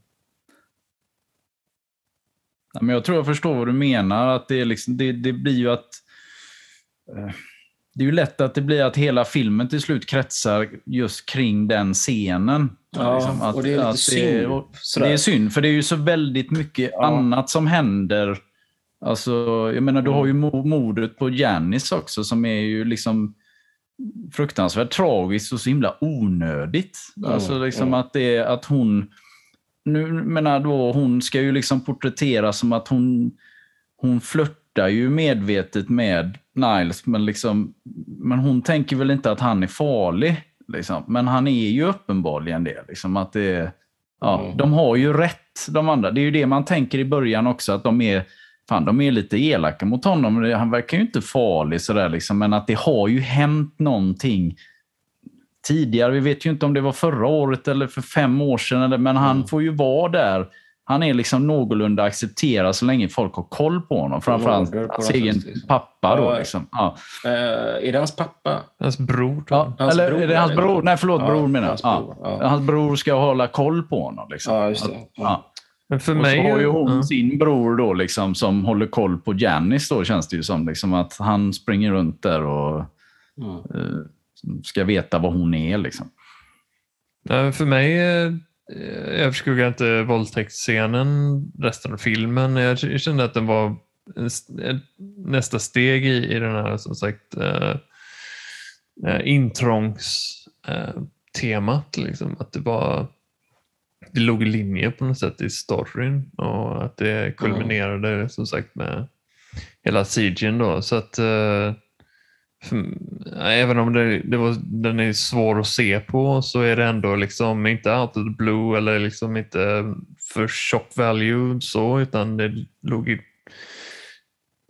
men jag tror jag förstår vad du menar. Att det, är liksom, det, det blir ju att... Eh, det är ju lätt att det blir att hela filmen till slut kretsar just kring den scenen. Ja, Liksom, att- och det är lite synd. sådär. Det är synd, för det är ju så väldigt mycket Ja. annat som händer. Alltså, jag menar, du har ju mo- mordet på Janis också som är ju liksom fruktansvärt tragiskt och så himla onödigt. Mm, Alltså liksom mm. att det att hon... Nu menar då, hon ska ju liksom porträtteras som att hon, hon flörtar ju medvetet med Niles, men, liksom, men hon tänker väl inte att han är farlig. Liksom. Men han är ju uppenbarligen det. Liksom, att det ja, Mm. De har ju rätt, de andra. Det är ju det man tänker i början också, att de är, fan, de är lite elaka mot honom. Han verkar ju inte farlig, sådär, liksom, men att det har ju hänt någonting tidigare. Vi vet ju inte om det var förra året eller för fem år sedan, eller, men han Mm. får ju vara där. Han är liksom någorlunda accepterad så länge folk har koll på honom. Framförallt på hans egen pappa. Då, liksom. ja. Eh, är det hans pappa? Hans bror. Ja, Hans eller bror, är det hans eller? bror? Nej, förlåt, Ja, bror menar jag. hans Ja. bror, ja. Hans bror ska hålla koll på honom. Liksom. Ja, just det. Att- Ja. ja. Men för Och mig... så har ju hon ja. sin bror då, liksom, som håller koll på Janice då, känns det ju som. Liksom, att han springer runt där och Mm. eh, ska veta vad hon är. Liksom. För mig eh, överskuggar inte våldtäktsscenen resten av filmen. Jag kände att den var nästa steg i, i den här som sagt eh, eh, intrångstemat. Eh, liksom. Att det var det låg i linje på något sätt i storyn och att det kulminerade som sagt med hela siegen då. Så att eh, även om det, det var, den är svår att se på så är det ändå liksom inte out of the blue eller liksom inte för shock value så utan det låg i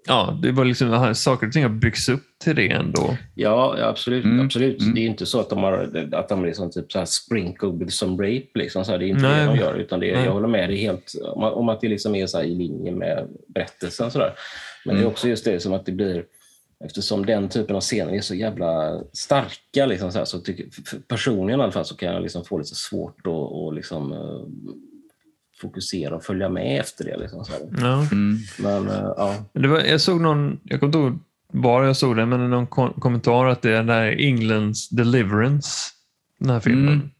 Ja, det var liksom saker och ting har byggts upp till det ändå. Ja, absolut. Mm, absolut. mm. Det är inte så att de har att de liksom typ så här sprinkled with some rape. Liksom, så här, det är inte Nej. det de gör. Utan det är, jag håller med dig helt om, att- om att det liksom är så i linje med berättelsen. Så där. Men det är Mm. också just det som att det blir Eftersom den typen av scener är så jävla starka, liksom så här, så tycker, för personligen i alla fall, så kan jag liksom få lite svårt att och liksom, eh, fokusera och följa med efter det. Liksom, så här. Ja. Mm. Men eh, ja, Det var, jag såg någon, jag kommer inte ihåg var jag såg det, men någon kom kommentar att det är den där Englands Deliverance, den här filmen. Mm.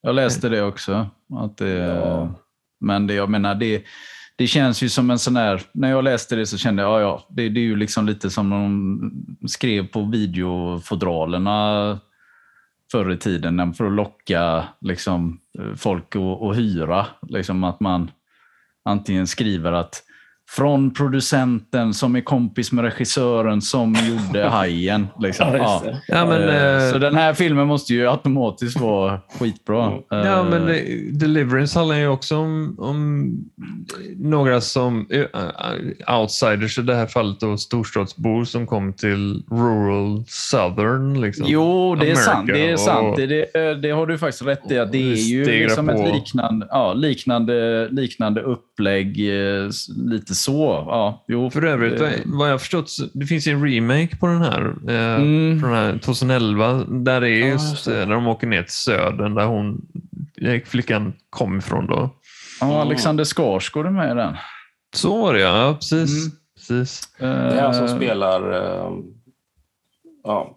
Jag läste det också. Att det, Ja. Men det, jag menar, det, det känns ju som en sån här... När jag läste det så kände jag, ja, ja, det, det är ju liksom lite som de skrev på videofodralerna förr i tiden för att locka liksom, eh, folk att, att hyra. Liksom att man antingen skriver att från producenten som är kompis med regissören som gjorde Hajen. Liksom. Ja, Ja. Ja, men, Eh, eh, Så den här filmen måste ju automatiskt vara skitbra. Mm. Ja, Eh, men det, Deliverance handlar ju också om, om några som outsiders, i det här fallet då storstadsbor som kom till rural southern. Liksom. Jo, det är America sant. Det är och- sant. Det, det, det har du faktiskt rätt i. Att det är ju liksom på. ett liknande, ja, liknande, liknande upplägg. Lite så. Ja, jo, För övrigt, vad- jag förstått, det finns ju en remake på den här, eh, Mm. från den här 2011, där det är Ja, just eh, när de åker ner till södern, där hon, eh, flickan kom ifrån då. Ja, Alexander Skarsgård är med i den. Så var det ja, precis. Mm. precis. det är han som Eh, spelar eh, ja,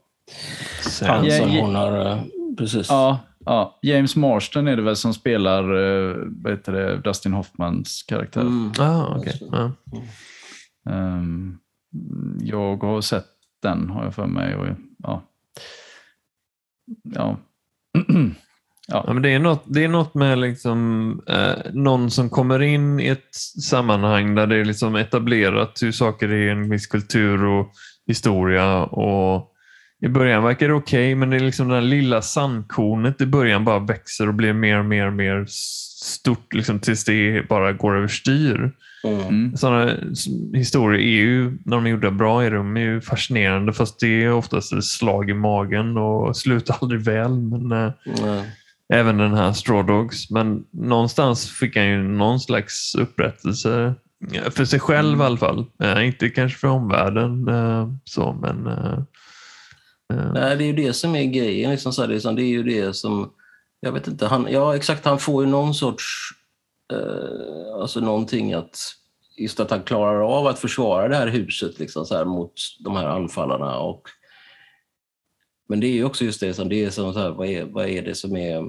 Sen, Ja, som hon har... eh, precis. Ja, ja, James Marston är det väl som spelar eh, vad heter det, Dustin Hoffmans karaktär. Mm. ah, okej. Ja. Ehm, jag har sett den, har jag för mig. Och, ja. Ja. Ja, men det, är något, det är något med liksom, eh, någon som kommer in i ett sammanhang där det är liksom etablerat hur saker är i en viss kultur och historia. Och I början verkar det okej, men det är liksom det där lilla sandkornet i början bara växer och blir mer och mer och mer stort liksom, tills det bara går överstyr. Mm. Mm. Sådana historier är ju, när de är gjorda bra, är de ju fascinerande fast det är oftast ett slag i magen och slutar aldrig väl. Men, eh, Nej. Även den här Straw Dogs. Men någonstans fick han ju någon slags upprättelse. Ja, För sig själv Mm. i alla fall. Eh, inte kanske för omvärlden. Eh, så, men, eh, eh, Eh. Nej, det är ju det som är grejen. Liksom så här, liksom, det är ju det som... Jag vet inte. Han, ja, exakt. Han får ju någon sorts... Eh, alltså någonting att just att han klarar av att försvara det här huset liksom, så här, mot de här anfallarna. Och, men det är ju också just det som det är som så här, vad är, vad är det som är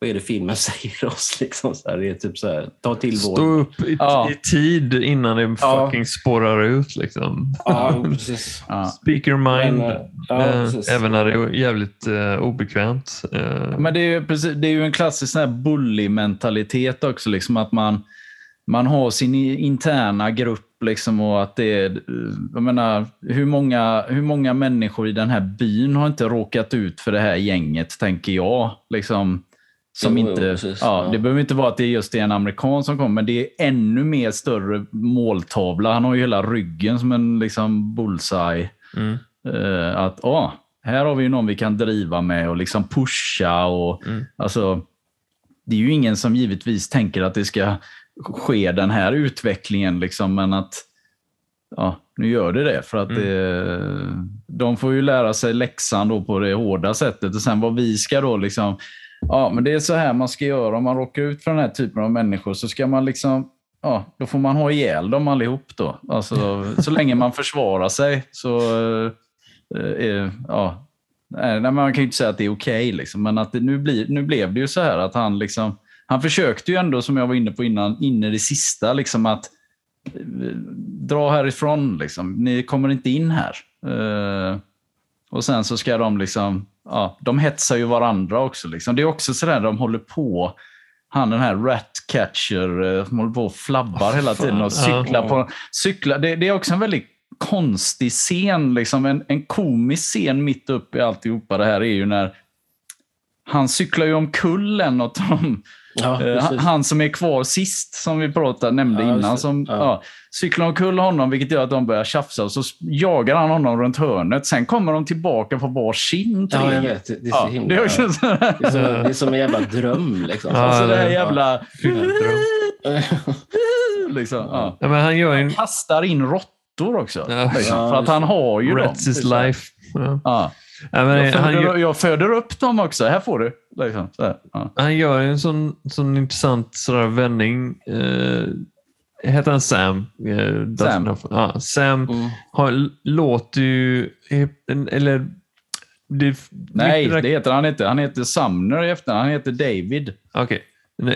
vad är det filmen säger oss? Liksom, så här, det är typ så här, ta till vår... Stå upp i, Ja. i tid innan det Ja. fucking spårar ut. Liksom. Ja, precis. Ja. Speak your mind. Men, ja, eh, precis. även när det är jävligt eh, obekvämt. Eh, Men det är ju, precis, det är ju en klassisk sån här bully-mentalitet också. Liksom, att man, man har sin interna grupp liksom, och att det är... Jag menar, hur många, hur många människor i den här byn har inte råkat ut för det här gänget, tänker jag. Liksom, som Jo, jo, inte, precis. ja. Det behöver inte vara att det är just det en amerikan som kommer, men det är ännu mer större måltavla. Han har ju hela ryggen som en liksom, bullseye. mm, Eh, att ah, här har vi ju någon vi kan driva med och liksom pusha. Och, Mm. alltså, det är ju ingen som givetvis tänker att det ska ske den här utvecklingen, liksom, men att ja, nu gör det det. För att Mm. det, de får ju lära sig läxan då på det hårda sättet. Och sen vad vi ska då liksom, ja men det är så här man ska göra om man råkar ut för den här typen av människor. Så ska man liksom, ja då får man ha ihjäl dem allihop då. Alltså, så länge man försvarar sig så, eh, eh, ja. Nej, man kan ju inte säga att det är okej, liksom, men att det, nu, bli, nu blev det ju så här att han liksom, han försökte ju ändå, som jag var inne på innan, in i det sista, liksom att eh, dra härifrån. Liksom. Ni kommer inte in här. Eh, och sen så ska de liksom, ja, de hetsar ju varandra också. Liksom. Det är också sådär de håller på, han den här Ratcatcher eh, som håller på och flabbar hela tiden och cyklar ja. på, cyklar. Det, det är också en väldigt konstig scen, liksom en, en komisk scen mitt uppe i alltihopa det här är ju när han cyklar ju omkull en av dem. Ja, Eh, han, han som är kvar sist, som vi pratade, nämnde Ja, innan, som Ja. ja. cyklar omkull honom, vilket gör att de börjar tjafsa. Och så jagar han honom runt hörnet. Sen kommer de tillbaka på varsin Ja, jag tre. vet. Det är så Ja, himla... det är också så Det är som, det är som en jävla dröm. Liksom. Ja, alltså det det- jävla... Liksom, ja. ja, men han gör en... Kastar in råttor också. Ja. Liksom, Ja, för att han har ju dem. Rats his life. Ja. Jag, föder, gör, jag föder upp dem också. Här får du. Liksom. Ja. han gör en sån, sån intressant sådär vändning. Eh, heter han Sam? Eh, Sam. Ja, Sam Mm. har, låter ju... Eller... Det, Nej, det heter han inte. Han heter Sumner i efternamn. Han heter David. Okej.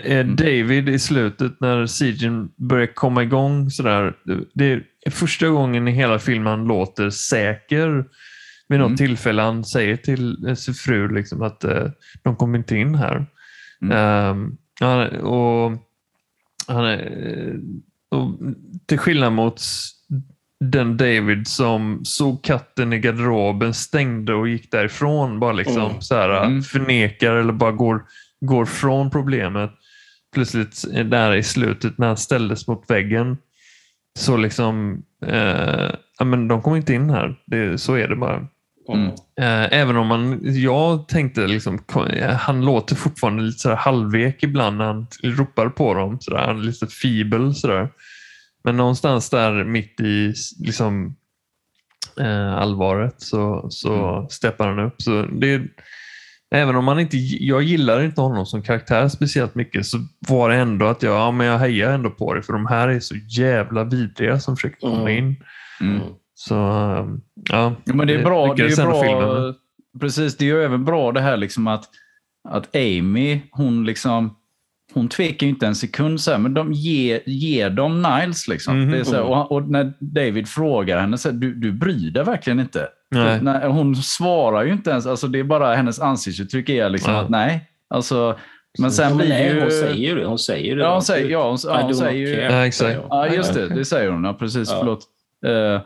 Eh, David i slutet när siegen börjar komma igång sådär. Det är första gången i hela filmen han låter säker. Vid något Mm. tillfälle han säger till eh, sin fru liksom att eh, de kommer inte in här. Mm. Han, och, han, är- och till skillnad mot den David som såg katten i garderoben, stängde och gick därifrån. Bara liksom Mm. så här, Mm. förnekar eller bara går, går från problemet. Plötsligt är där i slutet när han ställdes mot väggen så liksom, eh, ja, men de kommer inte in här. Det, så är det bara. Mm. Eh, även om man, jag tänkte liksom, eh, han låter fortfarande lite så här halvvek ibland när han ropar på dem. Så där, han är lite fibel sådär. Men någonstans där mitt i liksom, eh, allvaret så, så steppar han upp. Så det, även om man inte, jag gillar inte honom som karaktär speciellt mycket så var det ändå att jag, ja, men jag hejar ändå på det för de här är så jävla vidriga som försöker komma Mm. in. Mm. Så ja, Ja, men det är bra. Det är ju ändå bra filmen. precis, det är ju även bra det här liksom att, att Amy, hon liksom hon tvekar ju inte en sekund, så här, men de ger, ger dem Niles. Liksom. Det är så här, och, och när David frågar henne, så här, du, du bryr dig verkligen inte. Nej. Nej, hon svarar ju inte ens. Alltså, det är bara hennes ansiktsuttryck är liksom Ja. att nej. Alltså, men sen blir nej, ju... Hon säger det. Hon säger det. Ja, hon säger, ja, hon, ja, hon säger ju... Ja, exakt. Ja, just det. Det säger hon. Ja, precis. Ja. Förlåt. Eh,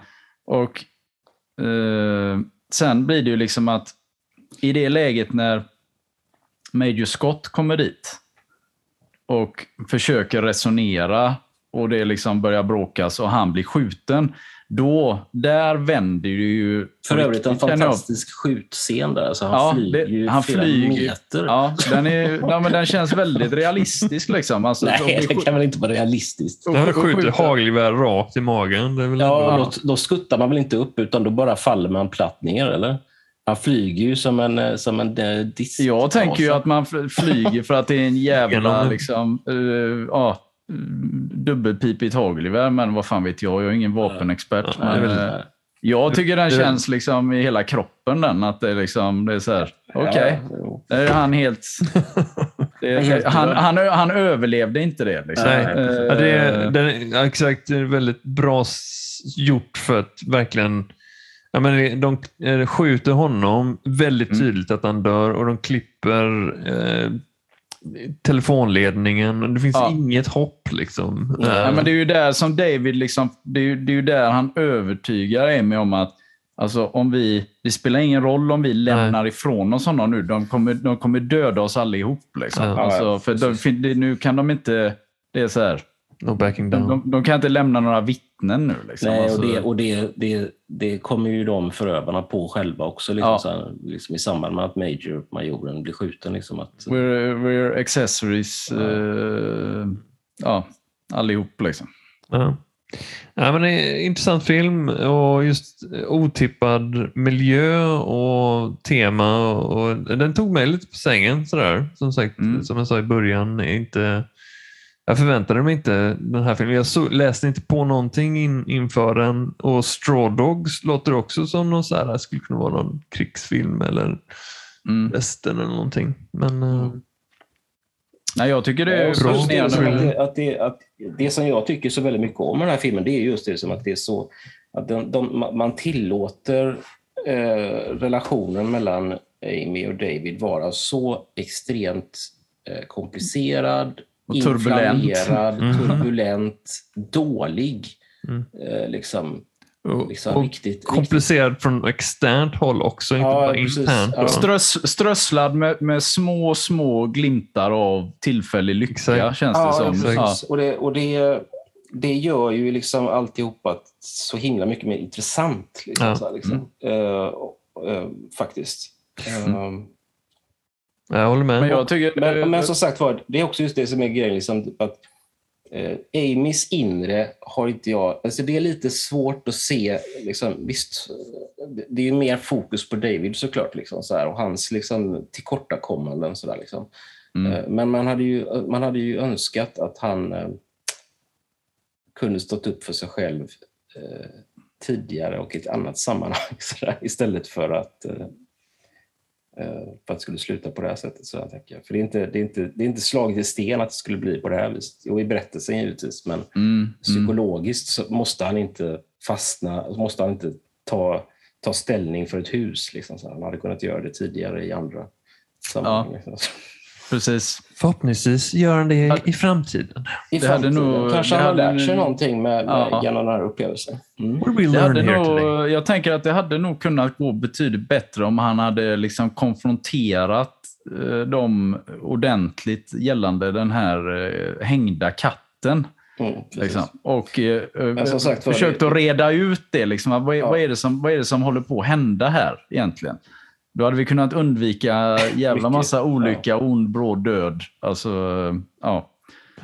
och eh, sen blir det ju liksom att i det läget när Major Scott kommer dit och försöker resonera och det liksom börjar bråkas och han blir skjuten. Då, där vänder det ju... För övrigt en fantastisk skjutscen där. Alltså, han Ja, flyger det- ju han flera flyger- meter. Ja, den, är, ja, men den känns väldigt realistisk. Liksom. Alltså, Nej, det kan väl inte vara realistiskt. och- Han och skjuter hagelgevär rakt i magen. Det är väl Ja, ändå- då, då skuttar man väl inte upp utan då bara faller man platt ner, eller? Han flyger ju som en, eh, som en eh, disk. Jag tänker ju att man fl- flyger för att det är en jävla liksom, eh, ja, dubbelpipigt hagelgevär, men vad fan vet jag, jag är ingen vapenexpert. Ja, är men, eh, jag tycker den känns liksom i hela kroppen den, att det är liksom, det är så här, okej, Ja, där är han helt... Helt han, han, han överlevde inte det. Liksom. Nej. Eh, Ja, det är, den är, ja, exakt, det är väldigt bra gjort för att verkligen... Ja, men de eh, skjuter honom väldigt Mm. tydligt att han dör och de klipper eh, telefonledningen. Det finns Ja. inget hopp. liksom. Ja, Eh, men det är ju där som David, liksom, det, är ju, det är ju där han övertygar Amy om att alltså, om vi, det spelar ingen roll om vi lämnar ifrån oss honom nu. De kommer, de kommer döda oss allihop. Liksom. Ja. alltså, för de, nu kan de inte... Det är så här, no backing de, down. de, de kan inte lämna några vittnen nu. Liksom. Nej, alltså, och, det, och det, det, det kommer ju de förövarna på själva också. Liksom, Ja. så här, liksom I samband med att Major, majoren, blir skjuten. Liksom, att, we're, we're accessories. eh, ja, allihop liksom. Ja. Ja, men det är en intressant film och just otippad miljö och tema. Och den tog mig lite på sängen. Sådär. Som sagt, Mm. som jag sa i början, inte, jag förväntade mig inte den här filmen. Jag så, läste inte på någonting in, inför den. Och Straw Dogs låter också som någon så här, skulle kunna vara någon krigsfilm eller Mm. västern eller någonting. Men eh, Nej, jag tycker det är fascinerande. att det, att det, att det som jag tycker så väldigt mycket om med den här filmen, det är just det som att det är så att de, de, ma- man tillåter eh, relationen mellan Amy och David vara så extremt eh, komplicerad, Och turbulent. inflammerad, Mhm. turbulent, dålig. Mm. Eh, liksom, liksom och riktigt, riktigt komplicerad från externt håll också, inte Ja, bara precis. internt. Ja. Ströss, strösslad med, med små, små glimtar av tillfällig lycka, Exakt. känns det Ja, som. precis. Ja. Och, det, och det, det gör ju liksom alltihopa så himla mycket mer intressant. Liksom, Ja. så här, liksom. Eh, och, eh, faktiskt. Eh, Jag håller med. Men jag tycker... men, men som sagt var, det är också just det som är grejen. Liksom, att, eh, Amys inre har inte jag... Alltså det är lite svårt att se. Liksom, visst, det- är ju mer fokus på David såklart. Liksom, så här, och hans liksom, tillkortakommanden. Så där, liksom. Mm. Eh, Men man hade, ju, man hade ju önskat att han eh, kunde stått upp för sig själv eh, tidigare och i ett annat sammanhang så där, istället för att, eh, för att det skulle sluta på det här sättet. Så jag tänker. För det är, inte, det, är inte, det är inte slaget i sten att det skulle bli på det här viset. Jo, i berättelsen givetvis, men Mm, mm. psykologiskt så måste han inte fastna, måste han inte ta, ta ställning för ett hus. Liksom, så han hade kunnat göra det tidigare i andra sammanhang. liksom. Precis. Förhoppningsvis gör han det i framtiden. I Det hade framtiden. nog- Kanske det han har hade- lärt sig någonting med, med Ja. genom den här upplevelsen. Mm. What did we Det learn hade nog, jag tänker att det hade nog kunnat gå betydligt bättre om han hade liksom konfronterat eh, dem ordentligt gällande den här eh, hängda katten. Mm. Liksom. Och eh, som sagt försökt det- att reda ut det. Liksom. Vad, är, Ja. vad, är det som, vad är det som håller på att hända här egentligen? Då hade vi kunnat undvika jävla massa olycka, ond, bråd död. Alltså, ja.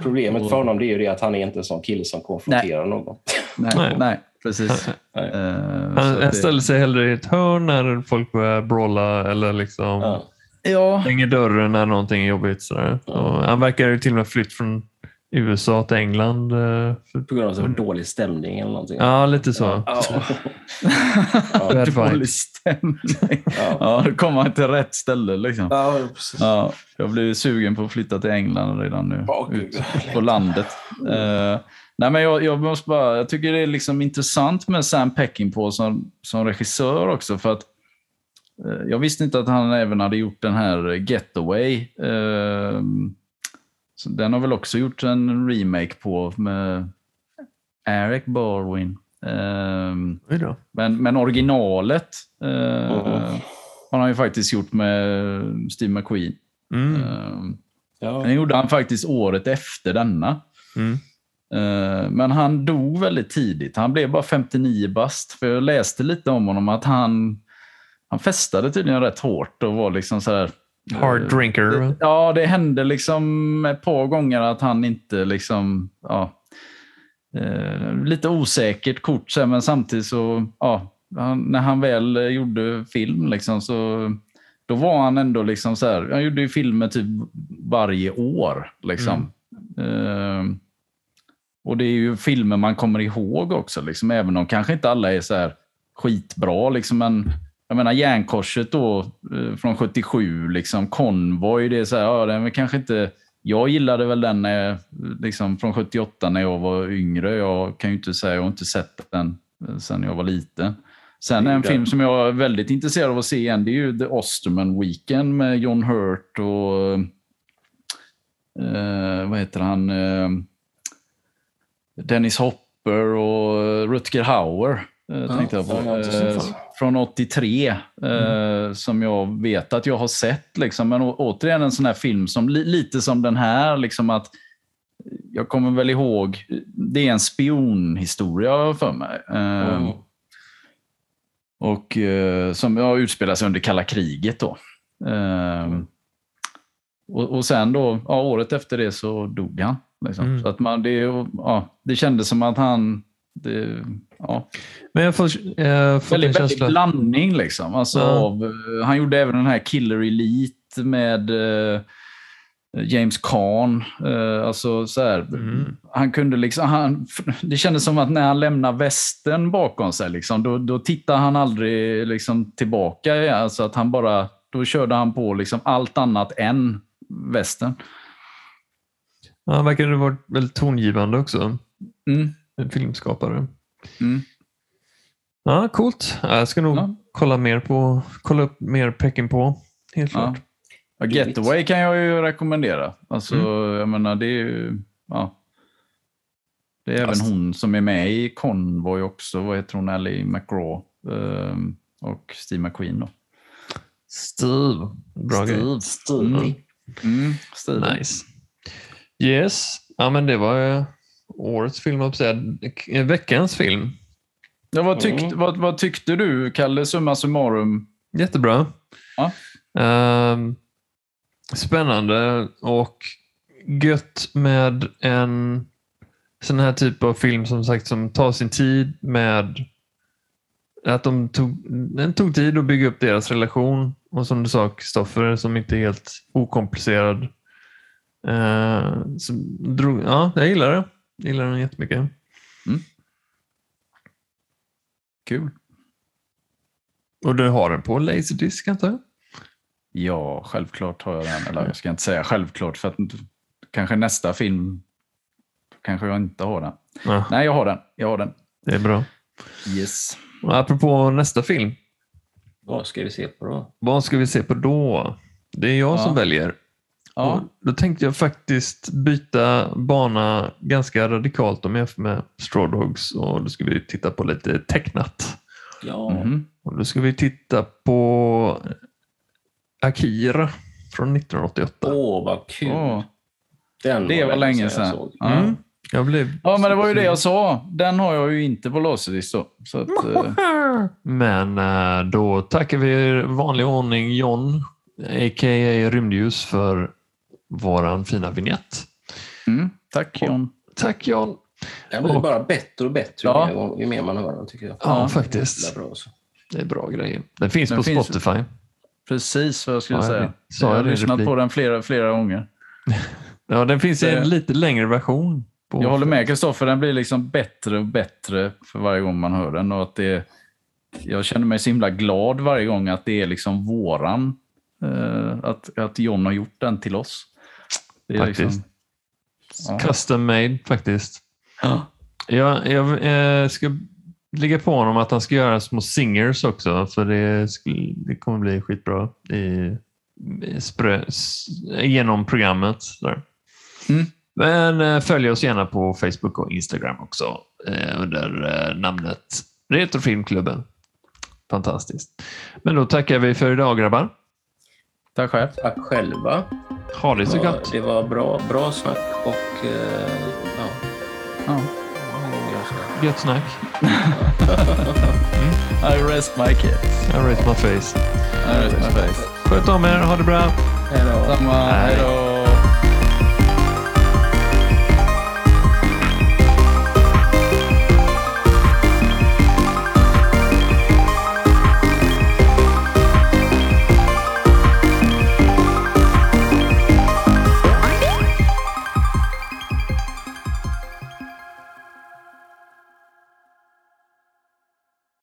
Problemet för honom det är ju det att han är inte en sån kille som konfronterar någon. Nej, Nej. nej. precis. Nej. Eh, Han, det- ställer sig hellre i ett hörn när folk börjar bråla eller liksom Ja. Stänger dörren när någonting är jobbigt. Sådär. Ja. Han verkar ju till och med flytt från USA till England. eh, för- På grund av så dålig stämning eller någonting. Ja, lite så. Ja. Vibes. dålig stämning. Ja. Ja, då kommer han till rätt ställe. Liksom. Ja, precis. Ja, jag blir sugen på att flytta till England redan nu. Ja, gud. Ut på landet. Eh, nej, men jag, jag, måste bara, jag tycker det är liksom intressant med Sam Peckinpah som, som regissör också. För att eh, Jag visste inte att han även hade gjort den här Getaway. Eh, så den har väl också gjort en remake på med Eric Baldwin. Eh, Oj då. men, men originalet eh, Mhm. har han ju faktiskt gjort med Steve McQueen. Mm. Eh, Ja. den gjorde han faktiskt året efter denna. Mm. Eh, men han dog väldigt tidigt. Han blev bara 59 bast. För jag läste lite om honom att han, han festade tydligen rätt hårt och var liksom så här. Hard drinker. Ja, det hände liksom ett par gånger att han inte liksom, ja, eh, lite osäkert kort men samtidigt så, ja, han, när han väl eh, gjorde film liksom så, då var han ändå liksom så här, han gjorde ju filmer typ varje år liksom. Eh, och det är ju filmer man kommer ihåg också, liksom, även om kanske inte alla är så här skitbra. Liksom, men jag menar Järnkorset då eh, från 77, liksom, Convoy, det är så här, ja, den kanske inte... Jag gillade väl den när, liksom, från 78 när jag var yngre. Jag kan ju inte säga, jag har inte sett den eh, sedan jag var liten. Sen en film som jag är väldigt intresserad av att se igen, det är ju The Osterman Weekend med John Hurt och... Eh, vad heter han? Eh, Dennis Hopper och Rutger Hauer. Eh, tänkte jag på. Eh, från 83. Mm. Som jag vet att jag har sett. Liksom. Men å, återigen en sån här film som li, lite som den här. Liksom att jag kommer väl ihåg, det är en spionhistoria för mig. Mm. Och eh, som ja, utspelar sig under kalla kriget. då. Eh, och, och sen då, ja, året efter det så dog han. Liksom. Mm. Så att man, det, ja, det kändes som att han... Det, ja. Men jag får, jag får väldigt, väldigt blandning liksom. Alltså, ja. av, han gjorde även den här Killer Elite med eh, James Caan. Eh, alltså, så här, mm. Han kunde liksom, han, det kändes som att när han lämnade västen bakom sig, liksom, då, då tittade han aldrig liksom, tillbaka. Alltså att han bara, då körde han på liksom, allt annat än västen. Ja, han verkar ha varit väldigt tongivande också. Mm. En filmskapare. Mm. Ja, coolt. Jag ska nog ja. kolla, mer på, kolla upp mer Peking på. Helt klart. Ja. Ja, Getaway kan jag ju rekommendera. Alltså, mm. jag menar, det är ju... Ja. Det är alltså. även hon som är med i Convoy också. Vad heter hon? Ellie McGraw. Um, och Steve McQueen. Då. Steve. Bra Steve. grej. Steve. Mm. Mm, Steve. Nice. Yes. Ja, men det var uh, årets film, att säga. Veckans film. Ja, vad, tyckte, mm. vad, vad tyckte du, Kalle, summa summarum? Jättebra. Ja. Um, spännande och gött med en sån här typ av film som sagt som tar sin tid med att de tog, den tog tid att bygga upp deras relation och som du sa Kristoffer som inte är helt okomplicerad. Uh, drog, ja, jag gillar det. Gillar den jättemycket. Mm. Kul. Och du har den på Laserdisc antar jag? Ja, självklart har jag den. Eller jag ska inte säga självklart för att kanske nästa film kanske jag inte har den. Ja. Nej, jag har den. Jag har den. Det är bra. Yes. Och apropå nästa film. Vad ska vi se på då? Vad ska vi se på då? Det är jag ja. som väljer. Ja. Och då tänkte jag faktiskt byta bana ganska radikalt om jag jämför med Straw Dogs och då ska vi titta på lite tecknat. Ja. Mm. Och då ska vi titta på Akira från 1988. Åh, vad kul. Åh. Den det var, var länge sedan. Jag, ja. Mm. jag blev... ja, men det var ju det jag sa. Den har jag ju inte på Laserdisc då. Så att, uh... Men uh, då tackar vi i vanlig ordning John, a.k.a. Rymdljus, för våran fina vignett. Mm. Tack John. Tack John. Den blir och... bara bättre och bättre ja. ju, mer, man hör den tycker jag. Ja, ja faktiskt. Det är, bra, det är bra grejer. Den finns den på finns... Spotify. Precis vad jag skulle ja, säga. Jag, jag har lyssnat på den flera, flera gånger. ja, den finns i en lite längre version. jag håller med Kristoffer, den blir liksom bättre och bättre för varje gång man hör den. Och att det, jag känner mig så himla glad varje gång att det är liksom våran, eh, att, att John har gjort den till oss. Det är faktiskt. Liksom, ja. Custom made faktiskt. Ja. Jag, jag eh, ska ligga på honom att han ska göra små singers också för det, det kommer bli skitbra i, sprö, genom programmet. Mm. Men eh, följ oss gärna på Facebook och Instagram också eh, under eh, namnet Retrofilmklubben. Fantastiskt. Men då tackar vi för idag grabbar. Tack själv. Tack själva. Ha det så gott. Det var bra, bra snack och ja. ja. Gött snack. I rest my case. I rest my face. I rest my face. Sköt om er, ha det bra. Hej då. Hej då.